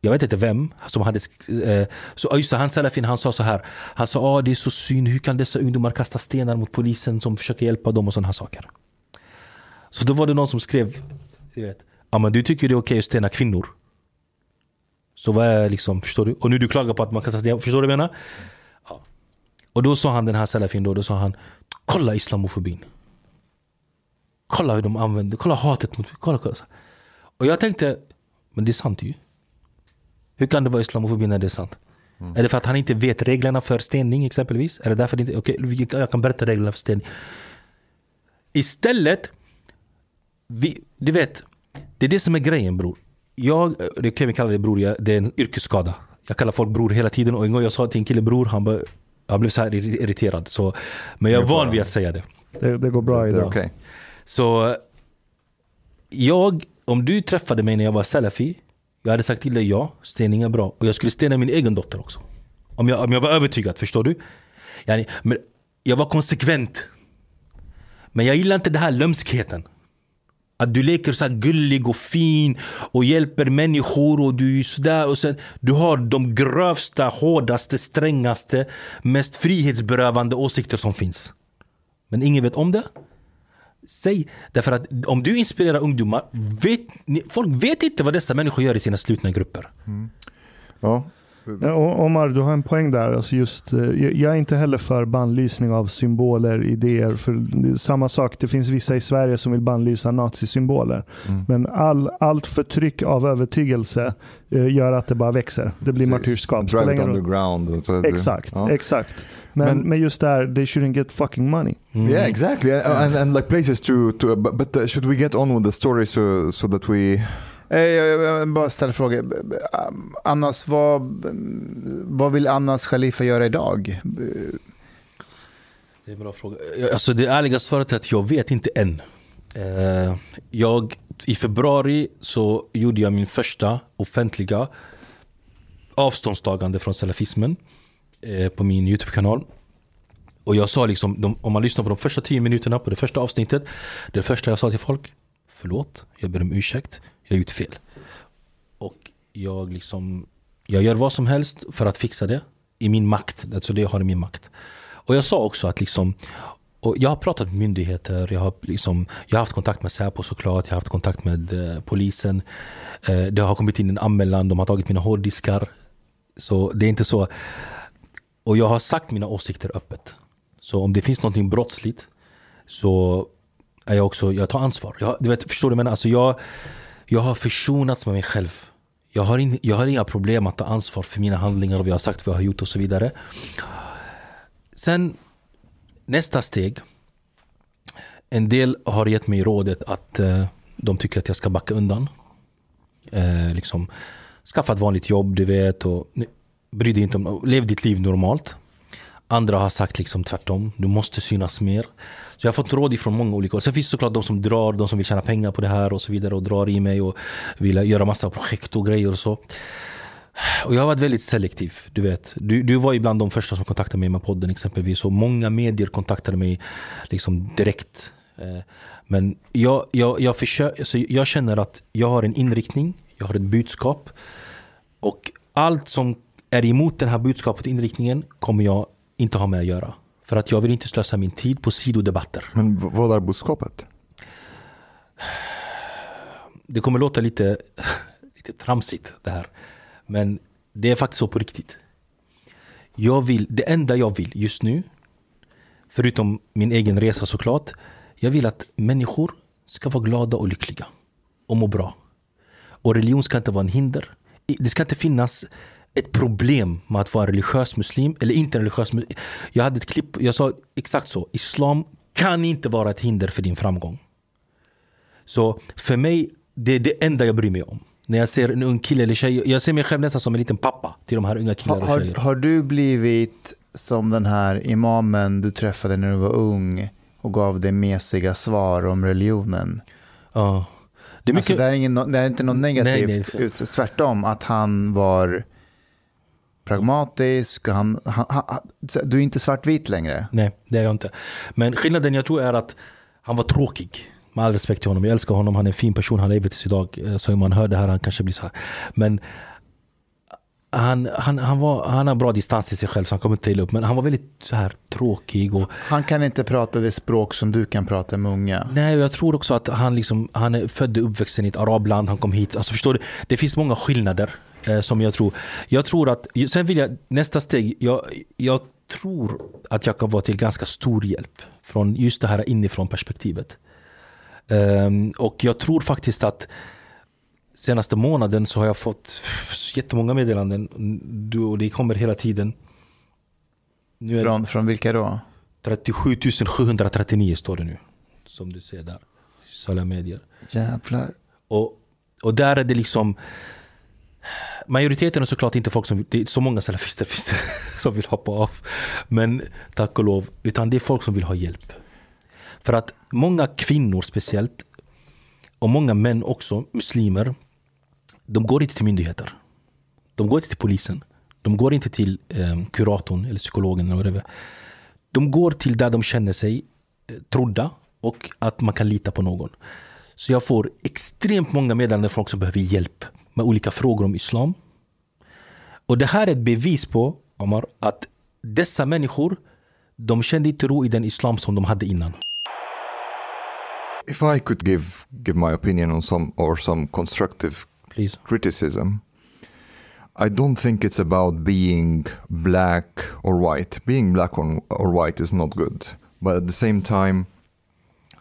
jag vet inte vem som hade... Eh, så just han Salafin han sa så här. Han sa ah, det är så synd, hur kan dessa ungdomar kasta stenar mot polisen som försöker hjälpa dem och sådana här saker. Så då var det någon som skrev, du vet, ah, men du tycker det är okej att stena kvinnor. Så vad är liksom, förstår du? Och nu du klagar på att man kastar stenar, förstår du vad jag menar? Ja. Och då sa han den här Salafin då, då sa han, kolla islamofobin. Kolla hur de använder, kolla hatet mot, kolla, kolla. Och jag tänkte, men det är sant ju. Hur kan det vara islamofobi när det är sant? Mm. Är det för att han inte vet reglerna för stening exempelvis? Är det därför det inte... Okej, okay, jag kan berätta reglerna för stening. Istället, vi, du vet, det är det som är grejen bror. Jag, det kan vi kalla det bror, det är en yrkesskada. Jag kallar folk bror hela tiden och en gång jag sa till en kille bror, han, bara, han blev så här irriterad. Så, men jag är van vid att säga det. Det, det går bra idag. Okay. Så jag, om du träffade mig när jag var salafi jag hade sagt till dig ja, stening är bra. Och jag skulle stena min egen dotter också. Om jag, om jag var övertygad, förstår du? Yani, men jag var konsekvent. Men jag gillar inte den här lömskheten. Att du leker så gullig och fin och hjälper människor och du är sådär. Och sen, du har de grövsta, hårdaste, strängaste, mest frihetsberövande åsikter som finns. Men ingen vet om det. Säg, därför att om du inspirerar ungdomar, vet, folk vet inte vad dessa människor gör i sina slutna grupper. Mm. Ja. Ja, Omar, du har en poäng där. Alltså just, eh, jag är inte heller för bannlysning av symboler, idéer. För samma sak, det finns vissa i Sverige som vill bannlysa nazisymboler. Mm. Men all, allt förtryck av övertygelse uh, gör att det bara växer. Det blir martyrskap. Drive it underground. Så exakt, ja. exakt. Men, men, men, just där, they shouldn't get fucking money. Mm. Yeah, exactly. And, and like places to, to but, but uh, should we get on with the story so, so that we Eh, Eh, jag vill bara ställa frågor. Annas, vad, vad vill Annas Khalifa göra idag? Det är en bra fråga. Alltså det ärliga svaret är att jag vet inte än. Eh, jag, I februari så gjorde jag min första offentliga avståndstagande från salafismen eh, på min YouTube-kanal. Och jag sa liksom, om man lyssnar på de första tio minuterna på det första avsnittet. Det första jag sa till folk, förlåt, jag ber om ursäkt jag har gjort fel. Och jag liksom, jag gör vad som helst för att fixa det i min makt. Alltså det jag har i min makt. Och jag sa också att liksom, och jag har pratat med myndigheter, jag har, liksom, jag har haft kontakt med Säpo såklart, jag har haft kontakt med eh, polisen. Eh, det har kommit in en anmälan, de har tagit mina hårddiskar. Så det är inte så. Och jag har sagt mina åsikter öppet. Så om det finns någonting brottsligt så är jag också, jag tar ansvar. Jag, du vet, förstår du? Men alltså jag, jag har försonats med mig själv. Jag har, in, jag har inga problem att ta ansvar för mina handlingar och vad jag har sagt, vad jag har gjort och så vidare. Sen nästa steg. En del har gett mig rådet att eh, de tycker att jag ska backa undan. Eh, liksom, skaffa ett vanligt jobb, du vet. Och, bry dig inte om, lev ditt liv normalt. Andra har sagt liksom tvärtom, du måste synas mer. Så jag har fått råd ifrån många olika håll. Sen finns det såklart de som drar, de som vill tjäna pengar på det här och så vidare och drar i mig och vill göra massa projekt och grejer och så. Och jag har varit väldigt selektiv. Du vet, du, du var ibland de första som kontaktade mig med podden exempelvis. Och många medier kontaktade mig liksom direkt. Eh, men jag, jag, jag, försöker, så jag känner att jag har en inriktning, jag har ett budskap. Och allt som är emot det här budskapet och inriktningen kommer jag inte ha med att göra. För att jag vill inte slösa min tid på sidodebatter. Men vad är budskapet? Det kommer låta lite, lite tramsigt det här. Men det är faktiskt så på riktigt. Jag vill, det enda jag vill just nu, förutom min egen resa såklart, jag vill att människor ska vara glada och lyckliga och må bra. Och religion ska inte vara en hinder. Det ska inte finnas ett problem med att vara religiös muslim eller inte religiös muslim. Jag hade ett klipp, jag sa exakt så. Islam kan inte vara ett hinder för din framgång. Så för mig, det är det enda jag bryr mig om. När jag ser en ung kille eller tjej, jag ser mig själv nästan som en liten pappa till de här unga killarna och tjejer. Har, har du blivit som den här imamen du träffade när du var ung och gav dig mesiga svar om religionen? Ja. Det är Alltså, mycket... det, är ingen, det är inte något negativt, Nej, nej. tvärtom. Att han var pragmatisk. Han, han, han, du är inte svartvit längre. Nej, det är jag inte. Men skillnaden jag tror är att han var tråkig. Med all respekt till honom. Jag älskar honom. Han är en fin person. Han lever tills idag. Eh, Så om man hör det här han kanske blir så här. Men han, han, han, var, han har bra distans till sig själv så han kommer inte illa upp. Men han var väldigt så här tråkig. Och, Han kan inte prata det språk som du kan prata med unga. nej, och jag tror också att han, liksom, han är född och uppvuxen i ett arabland. Han kom hit. Alltså förstår du? Det finns många skillnader. Eh, som jag tror. Jag tror att, sen vill jag, nästa steg. Jag, jag tror att jag kan vara till ganska stor hjälp. Från just det här inifrån perspektivet. Ehm, och jag tror faktiskt att senaste månaden så har jag fått jättemånga meddelanden. Du, och det kommer hela tiden. Nu Från, från vilka då? 37 739 står det nu. Som du ser där. Sociala medier. Jävlar. Och, och där är det liksom Majoriteten är såklart inte folk som, det är så många salafister finns det som vill hoppa av. Men tack och lov, utan det är folk som vill ha hjälp. För att många kvinnor speciellt, och många män också, muslimer, de går inte till myndigheter. De går inte till polisen. De går inte till eh, kuratorn eller psykologen eller whatever. De går till där de känner sig eh, trodda och att man kan lita på någon. Så jag får extremt många meddelanden från folk som behöver hjälp med olika frågor om islam. Och det här är ett bevis på, Omar, att dessa människor, de kände inte ro i den islam som de hade innan. If I could give give my opinion on some or some constructive Please. criticism, I don't think it's about being black or white. Being black or, or white is not good, but at the same time,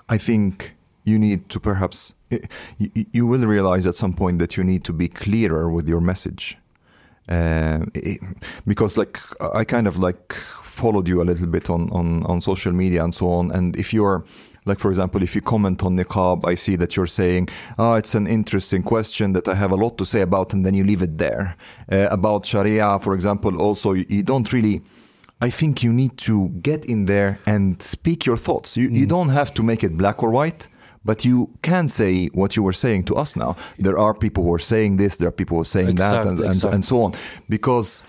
I think you need to perhaps you, you will realize at some point that you need to be clearer with your message. Uh, it- because like I kind of like followed you a little bit on, on, on social media and so on. And if you're like, for example, if you comment on niqab, I see that you're saying, "Oh, it's an interesting question that I have a lot to say about," and then you leave it there. Uh, about Sharia, for example, also you, you don't really. I think you need to get in there and speak your thoughts. You, you don't have to make it black or white, but you can say what you were saying to us now. There are people who are saying this, there are people who are saying that, and, Exactly, and, exactly. and so on. Because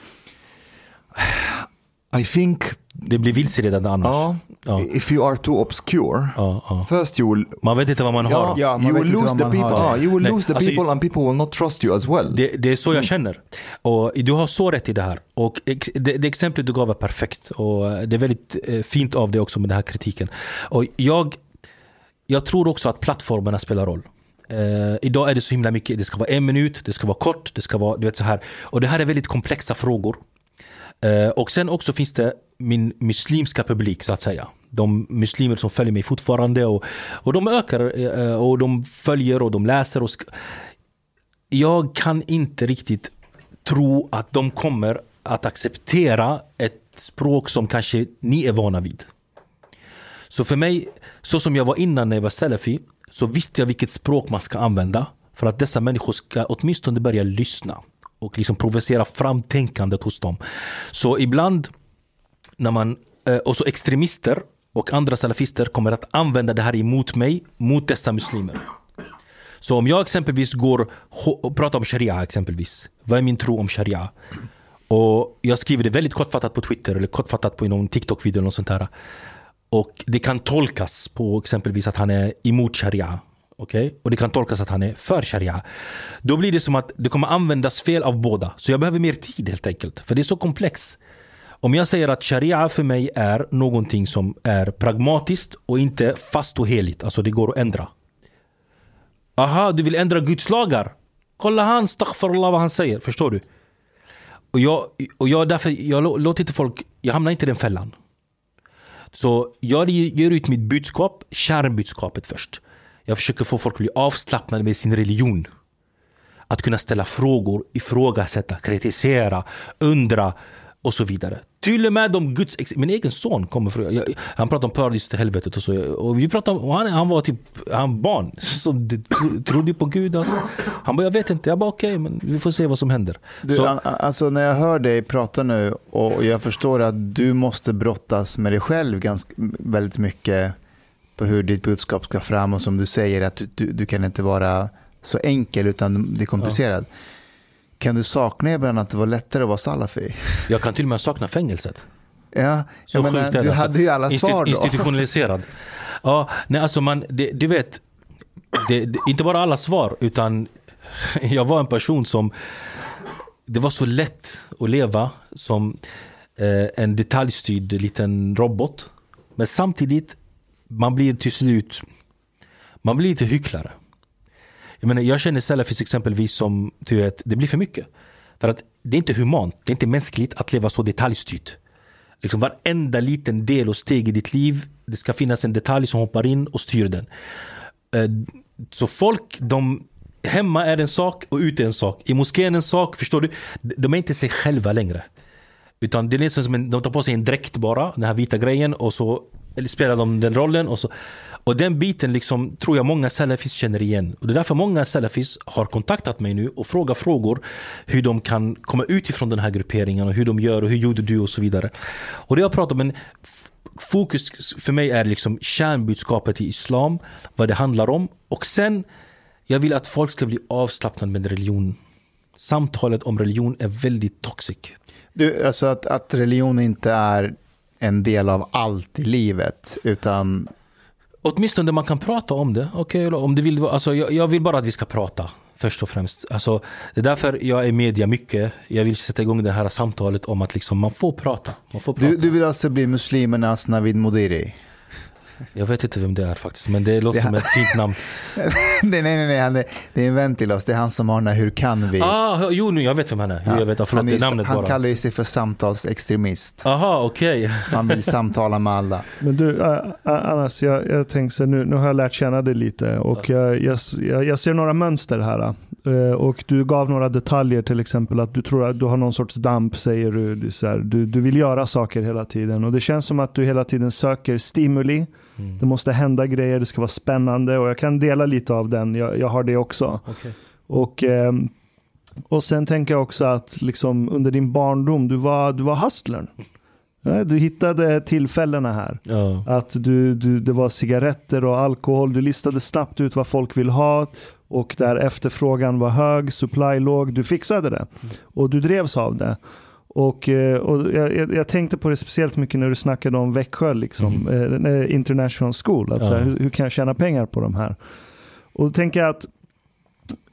I think, Det blir vilseledande annars. uh, Ja. if you are too obscure, Ja, ja. first you will Man vet inte vad man har. Ja, man you will lose vad the man people. Ah, you will Nej, lose the alltså, people, and people will not trust you as well. Det, det är så jag känner. Och du har så rätt i det här. Och det, det exemplet du gav är perfekt. Och det är väldigt eh, fint av dig också med den här kritiken. Och jag, jag tror också att plattformarna spelar roll. Uh, idag är det så himla mycket, det ska vara en minut, det ska vara kort, det ska vara du vet så här. Och det här är väldigt komplexa frågor. Uh, och sen också finns det min muslimska publik så att säga. De muslimer som följer mig fortfarande och, och de ökar uh, och de följer och de läser. Och jag kan inte riktigt tro att de kommer att acceptera ett språk som kanske ni är vana vid. Så för mig, så som jag var innan när jag var salafi, så visste jag vilket språk man ska använda för att dessa människor ska åtminstone börja lyssna och liksom provocera fram tänkandet hos dem. Så ibland när man, eh, och så extremister och andra salafister kommer att använda det här emot mig, mot dessa muslimer. Så om jag exempelvis går och pratar om sharia exempelvis. Vad är min tro om sharia? Och jag skriver det väldigt kortfattat på Twitter eller kortfattat på någon TikTok-video eller något sånt här. Och det kan tolkas på exempelvis att han är emot sharia. Okay? Och det kan tolkas att han är för sharia. Då blir det som att det kommer användas fel av båda. Så jag behöver mer tid helt enkelt. För det är så komplext. Om jag säger att sharia för mig är någonting som är pragmatiskt och inte fast och heligt. Alltså det går att ändra. Aha, du vill ändra Guds lagar? Kolla han, astaghfirullah vad han säger. Förstår du? Och jag, och jag därför, jag låter inte folk, jag hamnar inte i den fällan. Så jag ger ut mitt budskap, kärnbudskapet först. Jag försöker få folk att bli avslappnade med sin religion. Att kunna ställa frågor, ifrågasätta, kritisera, undra och så vidare. Till och med om Guds... Min egen son kommer från... Jag, han pratar om paradiset och helvetet och så. Och vi pratade om... Han, han var typ... Han barn som trodde på Gud. Alltså. Han bara, jag vet inte. Jag bara, okej, men vi får se vad som händer. Du, så, alltså när jag hör dig prata nu och jag förstår att du måste brottas med dig själv ganska, väldigt mycket på hur ditt budskap ska fram och som du säger att du, du, du kan inte vara så enkel utan det är komplicerad. Kan du sakna ibland att det var lättare att vara salafi? Jag kan till och med sakna fängelset. Ja, jag menar, är det, du alltså. hade ju alla svar då. Institutionaliserad. Ja, nej alltså man, det, du vet, det, det, inte bara alla svar utan jag var en person som det var så lätt att leva som eh, en detaljstyrd liten robot. Men samtidigt, man blir till slut, man blir lite hycklare. Jag menar, jag känner Salafis exempelvis som, du vet, det blir för mycket. För att det är inte humant, det är inte mänskligt att leva så detaljstyrt. Liksom varenda liten del och steg i ditt liv, det ska finnas en detalj som hoppar in och styr den. Eh, så folk, de, hemma är en sak och ute är en sak. I moskén en sak, förstår du? De är inte sig själva längre. Utan det är liksom som en, de tar på sig en dräkt bara, den här vita grejen och så eller spelar de den rollen. Och, så, och den biten liksom, tror jag många salafis känner igen. Och det är därför många salafis har kontaktat mig nu och frågat frågor hur de kan komma ut ifrån den här grupperingen och hur de gör och hur gjorde du och så vidare. Och det jag pratar om, men fokus för mig är liksom kärnbudskapet i islam, vad det handlar om. Och sen, jag vill att folk ska bli avslappnade med religion. Samtalet om religion är väldigt toxic. Du, alltså att, att religion inte är en del av allt i livet, utan Åtminstone man kan prata om det. Okej, om du vill, alltså, jag, jag vill bara att vi ska prata. Först och främst. Alltså, det är därför jag är media mycket. Jag vill sätta igång det här samtalet om att liksom, man får prata. Man får prata. du, du vill alltså bli muslimernas Navid Modiri? Jag vet inte vem det är faktiskt, men det låter Det- som ett fint namn. nej, nej, nej, han är, det är en vän till oss. Det är han som har den här Hur kan vi? Ah, jo, nu, jag vet vem han är. Jo, jag vet, förlåt, han är, namnet han bara. kallar ju sig för samtalsextremist. Aha, okej. Han vill samtala med alla. Men du, äh, Anas, jag, jag tänkte nu, nu har jag lärt känna dig lite och jag, jag, jag, jag ser några mönster här. Och du gav några detaljer, till exempel att du tror att du har någon sorts damp, säger du. Du, du vill göra saker hela tiden och det känns som att du hela tiden söker stimuli. Mm. Det måste hända grejer, det ska vara spännande och jag kan dela lite av den. Jag, jag har det också. Okej. Och, ehm, och sen tänker jag också att liksom under din barndom, du var, du var hustlern. Ja, Du hittade tillfällena här. Ja. Att du, du, det var cigaretter och alkohol. Du listade snabbt ut vad folk vill ha. Och där efterfrågan var hög, supply låg. Du fixade det. Och du drevs av det. Och, eh, och jag, jag- tänkte på det speciellt mycket när du snackade om Växjö, liksom, eh, International School. Att, så här, Ja. hur, hur kan jag tjäna pengar på de här? Och då tänker jag att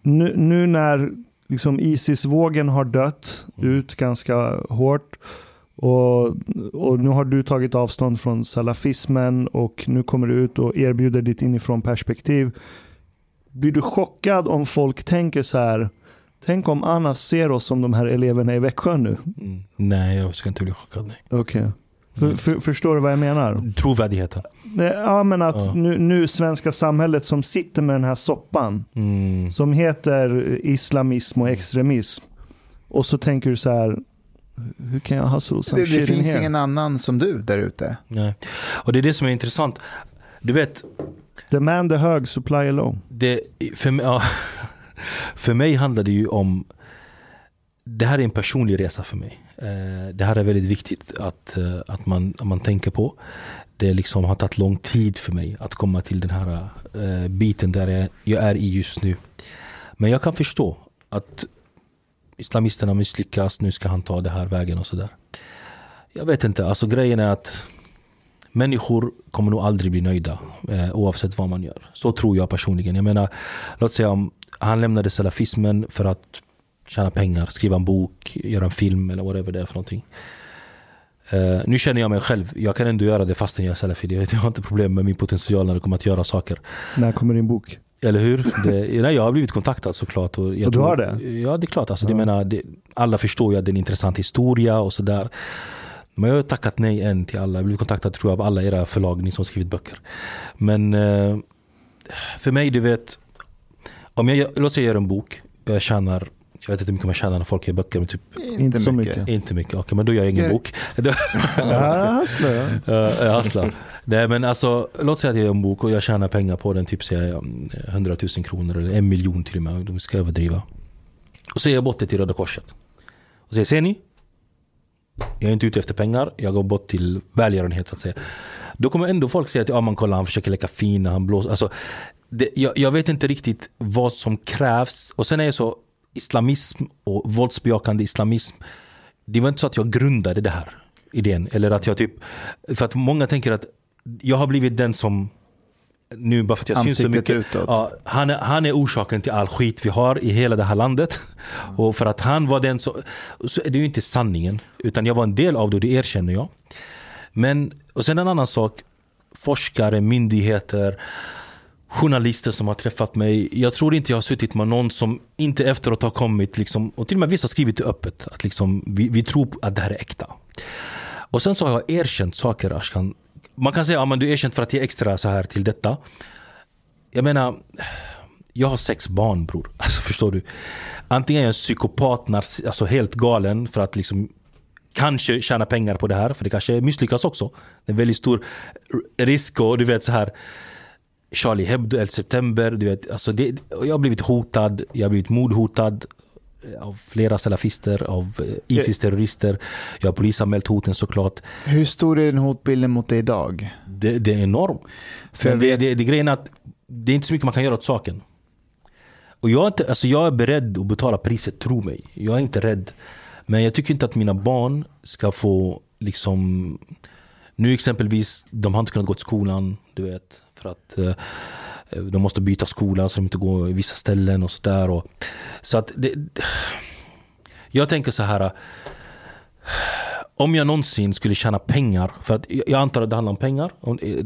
nu, nu när liksom Isis-vågen har dött ut ganska hårt och, och nu har du tagit avstånd från salafismen och nu kommer du ut och erbjuder ditt inifrån perspektiv. Blir du chockad om folk tänker så här, tänk om Anna ser oss som de här eleverna i Växjö nu? Mm. Nej, jag ska inte bli chockad. Okej. För, för, förstår du vad jag menar? Trovärdigheten. Ja, men att Ja. nu, nu svenska samhället som sitter med den här soppan Mm. som heter islamism och extremism. Och så tänker du så här, hur kan jag hustle some Det, det in finns here? ingen annan som du där ute. Nej. Och det är det som är intressant. Du vet, Demand är hög, supply är low. det, för, mig, ja, för mig handlar det ju om Det här är en personlig resa för mig. Eh, det här är väldigt viktigt att, eh, att, man, att man tänker på. Det liksom har tagit lång tid för mig att komma till den här eh, biten där jag, jag är i just nu. Men jag kan förstå att islamisterna misslyckas, nu ska han ta det här vägen och sådär. Jag vet inte, alltså grejen är att människor kommer nog aldrig bli nöjda eh, oavsett vad man gör. Så tror jag personligen. Jag menar, låt säga om han lämnade salafismen för att tjäna pengar, skriva en bok, göra en film eller whatever det är för någonting. Eh, nu känner jag mig själv, jag kan ändå göra det fastän jag är salafi. Jag, har inte problem med min potential när det kommer att göra saker. När kommer din bok? Eller hur? Det, nej, jag har blivit kontaktad såklart. Och, Och du har det? Ja, det är klart. Alltså, Ja. det menar, det, alla förstår ju att det är en intressant historia och sådär. Men jag har tackat nej än till alla. Jag har blivit kontaktad tror jag av alla era förlag, ni som skrivit böcker. Men eh, för mig, du vet. Om jag, låt säga jag gör en bok. Jag tjänar, jag vet inte hur mycket man tjänar när folk gör böcker. Men typ Inte så mycket. inte mycket. Okej, men då gör jag ingen Gör- bok. Jag hasslar. Nej men alltså, låt säga att jag gör en bok och jag tjänar pengar på den, typ säger jag, mm, 100 000 kronor eller en miljon till och med, de ska överdriva. Och så ger jag bort det till Röda Korset. Och säger, ser ni? Jag är inte ute efter pengar, jag går bort till välgörenhet så att säga. Då kommer ändå folk säga att ja, man kollar han försöker leka fin, han blåser. Alltså, det, jag, jag vet inte riktigt vad som krävs. Och sen är det så, islamism och våldsbejakande islamism. Det var inte så att jag grundade det här idén. Eller att jag typ, för att många tänker att jag har blivit den som nu bara för att jag syns så mycket. utåt. Ja, han, är, han är orsaken till all skit vi har i hela det här landet. Och för att han var den som, så är det ju inte sanningen. Utan jag var en del av det och det erkänner jag. Men, och sen en annan sak. Forskare, myndigheter, journalister som har träffat mig. Jag tror inte jag har suttit med någon som inte efteråt har kommit, liksom, och till och med vissa har skrivit det öppet, att liksom, vi, vi tror att det här är äkta. Och sen så har jag erkänt saker Ashkan. Man kan säga att ja, du är erkänt för att ge extra så här till detta. Jag menar, jag har sex barn bror. Alltså förstår du? Antingen är jag en psykopat, alltså helt galen för att liksom kanske tjäna pengar på det här. För det kanske misslyckas också. Det är en väldigt stor risk och du vet så här. Charlie Hebdo, 11 september. Du vet, alltså det, jag har blivit hotad, jag har blivit mordhotad av flera salafister, av eh, Isis-terrorister. Jag har polisanmält hoten såklart. Hur stor är den hotbilden mot dig idag? Det, det är enormt. För jag det, vet- det, det grejen är att det är inte så mycket man kan göra åt saken. Och jag är, inte, alltså jag är beredd att betala priset, tro mig. Jag är inte rädd. Men jag tycker inte att mina barn ska få liksom Nu exempelvis, de har inte kunnat gå till skolan, du vet. För att eh, de måste byta skola så de inte går i vissa ställen och sådär. Och, så att det, jag tänker så här. Om jag någonsin skulle tjäna pengar, för att jag antar att det handlar om pengar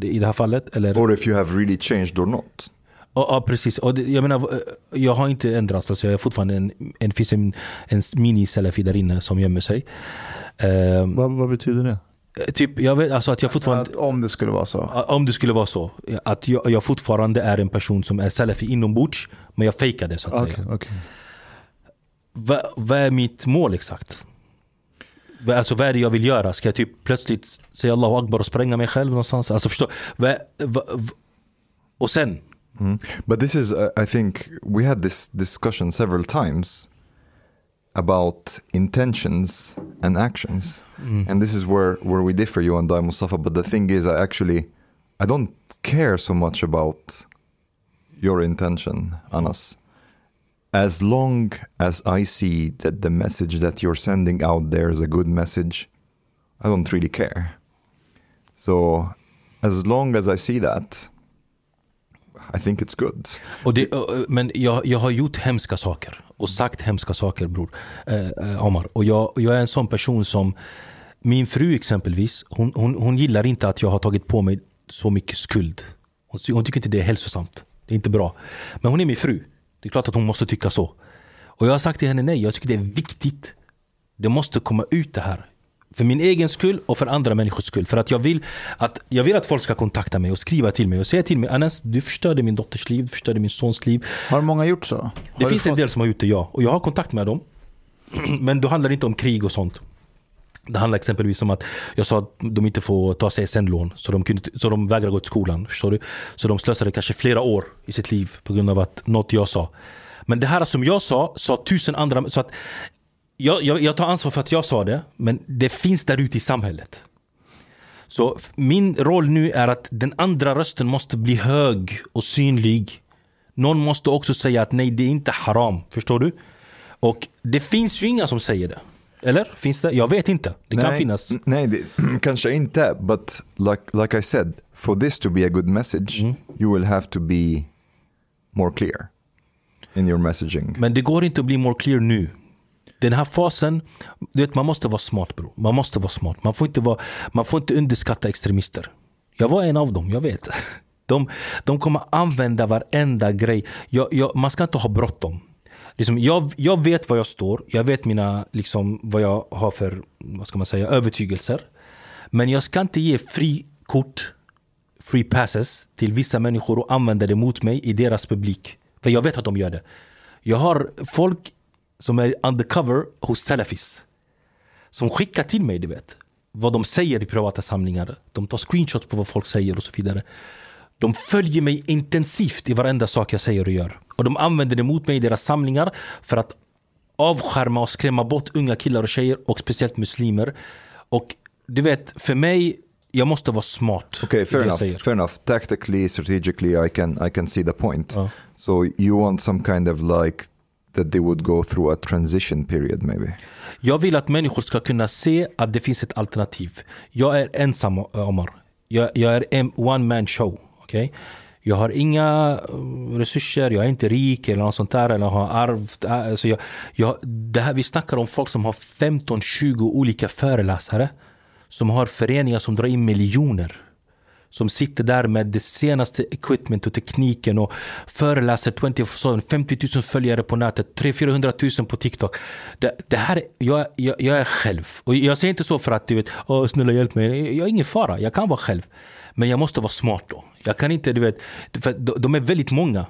i det här fallet. Eller, Or if you have really changed or not. Ja, precis. Och det, jag menar, eh, jag har inte ändrats. Alltså jag är fortfarande en, en, finns en, en mini-salafi där inne som gömmer sig. Ehm, Vad, vad betyder det? Typ, jag vet alltså att jag fortfarande, Att om det skulle vara så. om det skulle vara så, att jag, jag fortfarande är en person som är salafi inombords, men jag fejkar det så att Okej, säga. okej. Vad, vad är mitt mål exakt? Vad- Alltså vad är det jag vill göra? Ska jag typ plötsligt säga Allahu Akbar och spränga mig själv någonstans? Alltså förstå, vad, vad, och sen, Mm. But this is, uh, I think, we had this discussion several times about intentions and actions, mm. and this is where where we differ, you and I, Mustafa. But the thing is, I actually, I don't care so much about your intention, Anas, as long as I see that the message that you're sending out there is a good message. I don't really care. So, as long as I see that, I think it's good. Och det, men jag, jag har gjort hemska saker och sagt hemska saker bror eh, eh Omar. Och jag, jag är en sån person som Min fru exempelvis, hon, hon, hon gillar inte att jag har tagit på mig så mycket skuld. Hon, hon tycker inte det är hälsosamt. Det är inte bra. Men hon är min fru. Det är klart att hon måste tycka så. Och jag har sagt till henne nej, jag tycker det är viktigt. Det måste komma ut det här. För min egen skull och för andra människors skull. För att jag vill att, jag vill att folk ska kontakta mig och skriva till mig och säga till mig Anas, du förstörde min dotters liv, du förstörde min sons liv. Har många gjort så? Det Har du finns en fått- del som har gjort det, ja. Och jag har kontakt med dem. Men då handlar det inte om krig och sånt. Det handlar exempelvis om att jag sa att de inte får ta CSN-lån. Så de, kunde, så de vägrar gå till skolan. Förstår du? Så de slösade kanske flera år i sitt liv på grund av att något jag sa. Men det här som jag sa, sa tusen andra. Så att jag, jag, jag tar ansvar för att jag sa det. Men det finns där ute i samhället. Så min roll nu är att den andra rösten måste bli hög och synlig. Någon måste också säga att nej, det är inte haram. Förstår du? Och det finns ju inga som säger det. Eller? Finns det? Jag vet inte. Det kan Nej, finnas. n- Nej, det, kanske inte. But like, like I said, for this to be a good message, Mm. you will have to be more clear in your messaging. Men det går inte att bli more clear nu. Den här fasen, du vet man måste vara smart bro. Man måste vara smart. Man får inte, vara, man får inte underskatta extremister. Jag var en av dem, jag vet. De, de kommer använda varenda grej. Jag, jag, man ska inte ha bråttom. Liksom, jag, jag vet var jag står, jag vet mina, liksom, vad jag har för vad ska man säga, övertygelser. Men jag ska inte ge frikort free passes till vissa människor och använda det mot mig i deras publik. För jag vet att de gör det. Jag har folk som är undercover hos Salafis. Som skickar till mig, du vet. Vad de säger i privata samlingar. De tar screenshots på vad folk säger och så vidare. De följer mig intensivt i varenda sak jag säger och gör. Och de använder det mot mig i deras samlingar för att avskärma och skrämma bort unga killar och tjejer och speciellt muslimer. Och du vet, för mig, jag måste vara smart. Okay, i fair enough. Fair enough. Tactically, strategically, I can I can see the point. Ja. So you want some kind of like that they would go through a transition period, maybe. Jag vill att människor ska kunna se att det finns ett alternativ. Jag är ensam eh, Omar. Jag, jag är en one man show. Okay? Jag har inga eh, resurser, jag är inte rik eller något sånt där. Eller har arvt. Eh, alltså jag, jag, det här, vi snackar om folk som har 15-20 olika föreläsare. Som har föreningar som drar in miljoner. Som sitter där med det senaste equipment och tekniken och föreläser 24 50 000 följare på nätet, 300-400 000 på TikTok. Det, det här, jag, jag, jag är själv. Och jag säger inte så för att du vet, Åh, snälla hjälp mig. Jag är ingen fara, jag kan vara själv. Men jag måste vara smart då. Jag kan inte, du vet, för de, är väldigt många.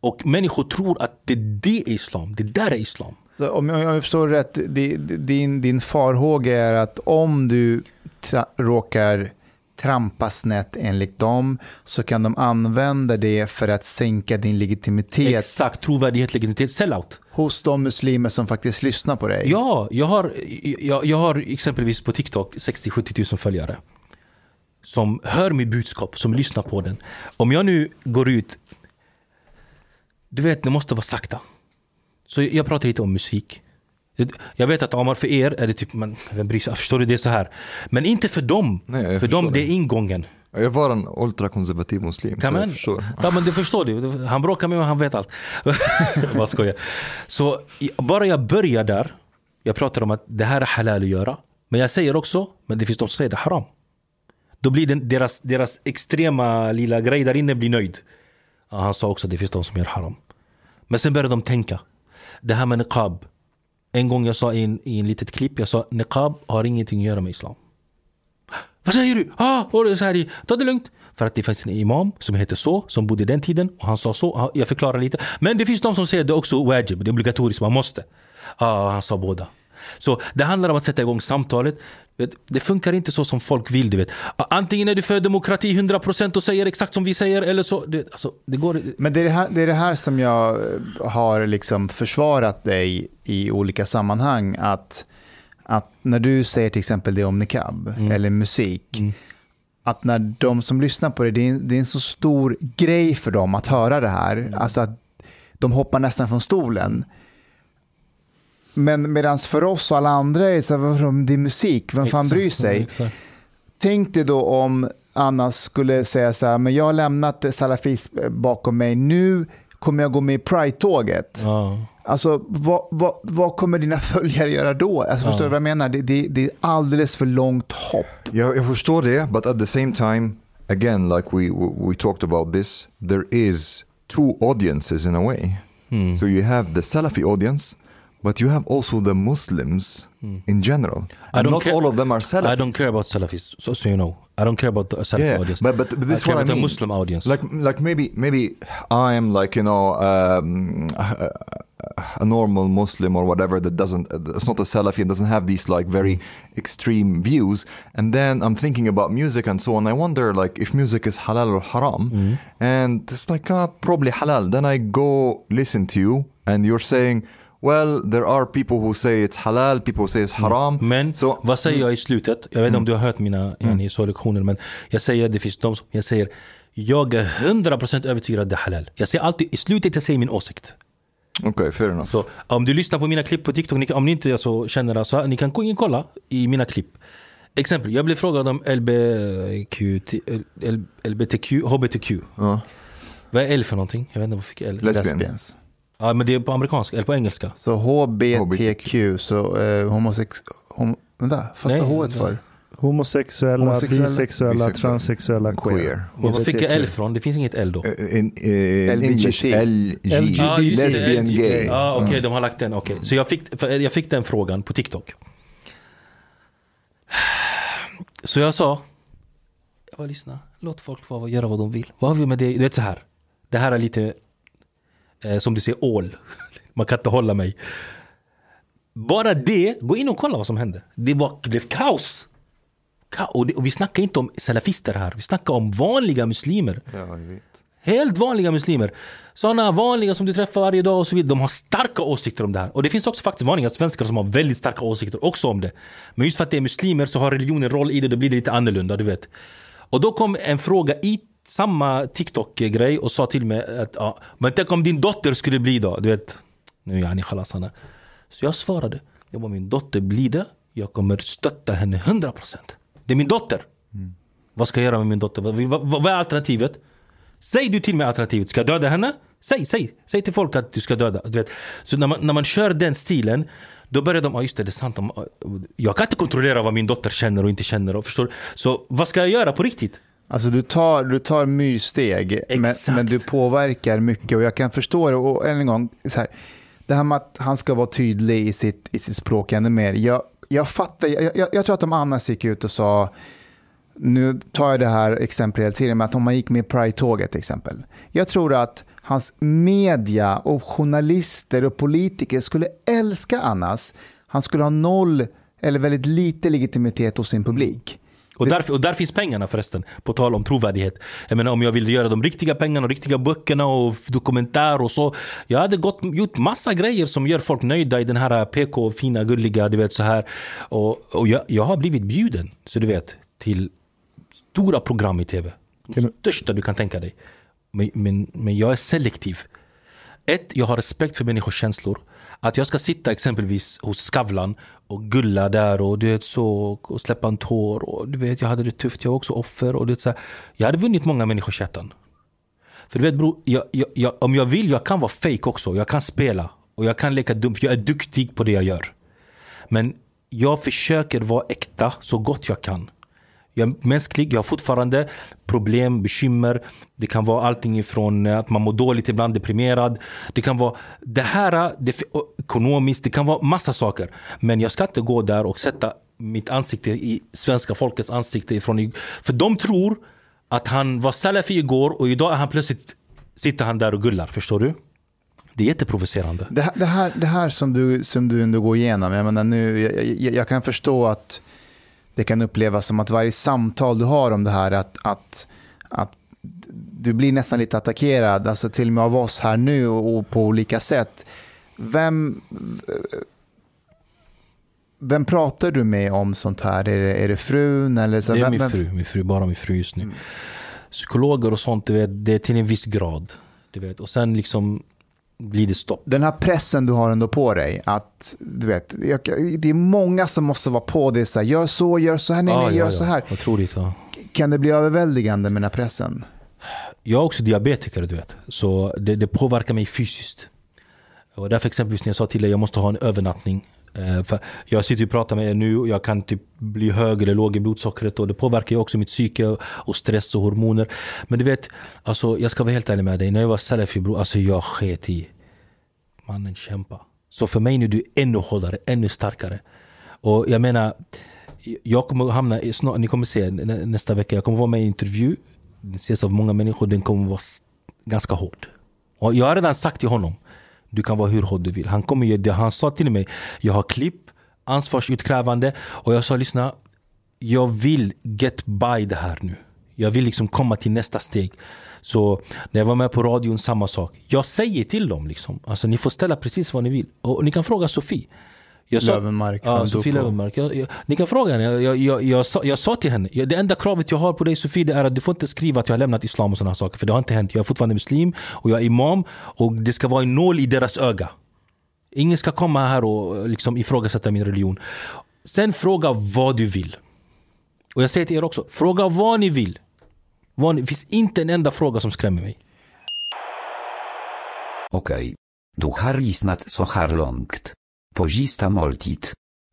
Och människor tror att det, det är islam, det där är islam. Så om jag, förstår rätt, din, din farhåga är att om du råkar trampa snett enligt dem så kan de använda det för att sänka din legitimitet Exakt, trovärdighet, legitimitet, sellout. hos de muslimer som faktiskt lyssnar på dig. Ja, jag har, jag, jag har exempelvis på TikTok 60-70 000 följare. Som hör mitt budskap, som lyssnar på den. Om jag nu går ut, du vet det måste vara sakta. Så jag pratar lite om musik. Jag vet att Amar, för er är det typ, man, vem bryr sig? Förstår du? Det är så här. Men inte för dem. Nej, för dem, det det. är ingången. Jag var en ultrakonservativ muslim, Kan så man? förstår. Ja men det förstår du. Han bråkar med mig, han vet allt. Vad skojar. Så bara jag börjar där. Jag pratar om att det här är halal att göra. Men jag säger också, men det finns de som säger det är haram. Då blir den, deras, deras extrema lilla grej där inne blir nöjd. Ja, han sa också att det finns de som gör haram. Men sen börjar de tänka. Det här med niqab. En gång jag sa i en, i en litet klipp, jag sa niqab har ingenting att göra med islam. Vad säger du? Ah, och så här, ta det lugnt. För att det finns en imam som heter så, som bodde den tiden och han sa så. Ah, Jag förklarar lite. Men det finns de som säger det är också wajib, det är obligatoriskt, man måste. Ah, han sa båda. Så det handlar om att sätta igång samtalet. Det funkar inte så som folk vill. Du vet. Antingen är du för demokrati 100% och säger exakt som vi säger eller så. Du vet, alltså, det går... Men det är det, här, det är det här som jag eh, har liksom försvarat dig i olika sammanhang. Att, att när du säger till exempel det om niqab eller musik. Att när de som lyssnar på det, det är, en, det är en så stor grej för dem att höra det här. Alltså att de hoppar nästan från stolen. Men medan för oss och alla andra är det så här, det är musik, vem fan bryr sig? Exakt. Tänk dig då om Anna skulle säga så här, men jag har lämnat salafism bakom mig, nu kommer jag gå med i Pride-tåget. Ja. Alltså, vad, vad, vad kommer dina följare göra då? Alltså, förstår du vad jag menar? Det, det, det är alldeles för långt hopp. Jag, jag förstår det, but at the same time, again, like we, we, talked about this, there is two audiences in a way. Hmm. So you have the Salafi audience, but you have also the Muslims in general. Hmm. And not care- all of them are Salafis. I don't care about Salafis, so, so you know. I don't care about the Salafi Yeah, audience. but, but, but this I is care what I mean. the. Muslim audience. Like like maybe maybe I am like you know um, a, a normal Muslim or whatever that doesn't it's not a Salafi and doesn't have these like very extreme views. And then I'm thinking about music and so on. I wonder like if music is halal or haram. And it's like uh, probably halal. Then I go listen to you and you're saying. Well, there are people who say it's halal, people who say it's haram. Men so, vad säger jag i slutet? Jag vet inte om du har hört mina yani, så lektioner men jag säger det finns de som jag säger jag är 100% övertygad att det är halal. Jag säger alltid i slutet jag säger min åsikt. okay, fair enough. Så om du lyssnar på mina klipp på TikTok, om ni inte alltså, känner det så ni kan gå in och kolla i mina klipp. Exempel, jag blev frågad om LBQ, LBTQ, HBTQ. Ja. Vad är L för någonting? Jag vet inte vad fick L? Lesbian. Lesbians. Ja men det är på amerikanska, eller på engelska. Så HBTQ, så eh, homosex... Hom, vänta, fast Nej, har H för? Homosexuella, Homosexuella, bisexuella, bisexuella, transsexuella, queer. queer. Var fick jag. L från? Det finns inget L då. Uh, in, uh. English, LG, det, lesbian, LG. gay. Ja okej, de har lagt den. Okej. Så jag fick, jag fick den frågan på TikTok. Så jag sa, jag bara lyssna, låt folk få göra vad de vill. Vad har vi med det? Du vet så här. Det här är lite, eh, som du säger, ål. Man kan inte hålla mig. Bara det, gå in och kolla vad som hände. Det var, blev kaos. Ka- och, det, och vi snackar inte om salafister här, vi snackar om vanliga muslimer. Ja. Helt vanliga muslimer. Sådana vanliga som du träffar varje dag och så vidare. De har starka åsikter om det här. Och det finns också faktiskt vanliga svenskar som har väldigt starka åsikter också om det. Men just för att det är muslimer så har religionen roll i det, då blir det lite annorlunda, du vet. Och då kom en fråga i samma TikTok-grej och sa till mig att ja, men tänk om din dotter skulle bli då? Du vet, nu är yani khalas hana. Så jag svarade, jag bara min dotter blir det, jag kommer stötta henne 100%. Det är min dotter. Vad ska jag göra med min dotter? Vad, vad, vad är alternativet? Säg du till mig alternativet, ska jag döda henne? Säg, säg, säg till folk att du ska döda. Du vet. Så när man, när man kör den stilen, då börjar de, ja just det, det är sant. De, jag kan inte kontrollera vad min dotter känner och inte känner. Och förstår. Så vad ska jag göra på riktigt? Alltså du tar, du tar myrsteg, men, men du påverkar mycket. Och jag kan förstå det. Och än en gång, så här, det här med att han ska vara tydlig i sitt, i sitt språk ännu mer. Jag, jag fattar, jag, jag, jag tror att om Annas gick ut och sa, nu tar jag det här exemplet hela tiden, men att om man gick med Pride-tåget till exempel. Jag tror att hans media och journalister och politiker skulle älska Annas. Han skulle ha noll eller väldigt lite legitimitet hos sin publik. Och där, och där finns pengarna förresten, på tal om trovärdighet. Jag menar om jag vill göra de riktiga pengarna, och riktiga böckerna och dokumentär och så. Jag hade gått, gjort massa grejer som gör folk nöjda i den här PK, fina, gulliga, du vet så här. Och, och jag, jag har blivit bjuden, så du vet, till stora program i tv. De största du kan tänka dig. Men, men, men jag är selektiv. Ett, jag har respekt för människors känslor. Att jag ska sitta exempelvis hos Skavlan och gulla där och du vet så och släppa en tår och du vet jag hade det tufft, jag var också offer och det så här. Jag hade vunnit många människors hjärtan. För du vet bror, jag, jag, jag, om jag vill, jag kan vara fake också. Jag kan spela och jag kan leka dum för jag är duktig på det jag gör. Men jag försöker vara äkta så gott jag kan. Jag är mänsklig, jag har fortfarande problem, bekymmer. Det kan vara allting ifrån eh, att man mår dåligt ibland, deprimerad. Det kan vara det här, eh, det, ekonomiskt, det kan vara massa saker. Men jag ska inte gå där och sätta mitt ansikte i svenska folkets ansikte ifrån För de tror att han var salafi igår och idag är han plötsligt sitter han där och gullar, förstår du? Det är jätteprovocerande. Det här, det här, det här som, du, som du ändå går igenom, jag, menar nu, jag, jag, jag kan förstå att det kan upplevas som att varje samtal du har om det här, att, att, att du blir nästan lite attackerad, alltså till och med av oss här nu och, och på olika sätt. Vem, vem pratar du med om sånt här? Är det, är det frun? Eller så, Det är min fru, min fru, bara min fru just nu. Psykologer och sånt, det är till en viss grad. Du vet. Och sen liksom blir det stopp. Den här pressen du har ändå på dig, att du vet, jag, det är många som måste vara på dig, så här, gör så, gör så här, nej, nej, gör ja, så här. Otroligt. Ja. Kan det bli överväldigande med den här pressen? Jag är också diabetiker, du vet. Så det, det påverkar mig fysiskt. Och därför exempelvis när jag sa till dig jag måste ha en övernattning. Eh, för jag sitter och pratar med er nu och jag kan typ bli hög eller låg i blodsockret och det påverkar ju också mitt psyke och- stress och hormoner. Men du vet, alltså, jag ska vara helt ärlig med dig. När jag var salafi bror, alltså jag sket i. Mannen kämpa. Så för mig nu är du ännu hårdare, ännu starkare. Och jag menar, jag kommer hamna i, snart, ni kommer se nästa vecka, jag kommer vara med i en intervju. Den ses av många människor, den kommer vara ganska hård. Och jag har redan sagt till honom, du kan vara hur hård du vill. Han, kommer ju, han sa till mig, jag har klipp, ansvarsutkrävande och jag sa lyssna, jag vill get by det här nu. Jag vill liksom komma till nästa steg. Så när jag var med på radion, samma sak. Jag säger till dem liksom, alltså ni får ställa precis vad ni vill. Och ni kan fråga Sofie. Jag Lövenmark Ja, Sofie Doko. Lövenmark. Jag, jag, ni kan fråga henne. Jag, jag, jag, jag, sa, jag sa till henne, det enda kravet jag har på dig Sofie det är att du får inte skriva att jag har lämnat islam och sådana saker. För det har inte hänt. Jag är fortfarande muslim och jag är imam och det ska vara en nål i deras öga. Ingen ska komma här och liksom ifrågasätta min religion. Sen fråga vad du vill. Och jag säger till er också, fråga vad ni vill. Vad ni, det finns inte en enda fråga som skrämmer mig. Okej. Du har lyssnat så här långt. På sista måltid.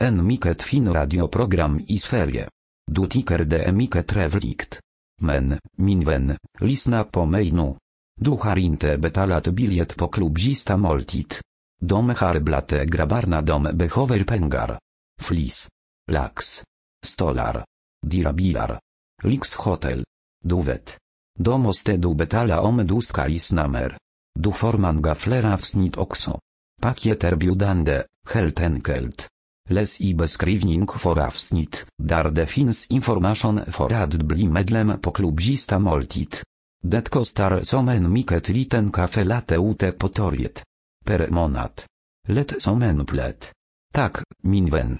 En mycket fin radioprogram i Sverige. Du tycker det är mycket trevligt. Men, min vän, lyssna på mig nu. Du har inte betalat biljett på klubb sista måltid. De har dom grabbarna de behöver pengar. Flis. Lax. Stolar. Dirabilar. Lyxhotel. Du vet. Domostedu måste du betala om du ska lyssna mer. Du får gaflera wsnit avsnitt Pakieter Paket Heltenkelt. helt enkelt. Läs i beskrivning för avsnitt, där det finns information för att bli medlem på klubb Sista Måltid. Det kostar som en mycket liten kaffelatte ute på torget. Per månad. Lätt som en plätt. Tack, min vän.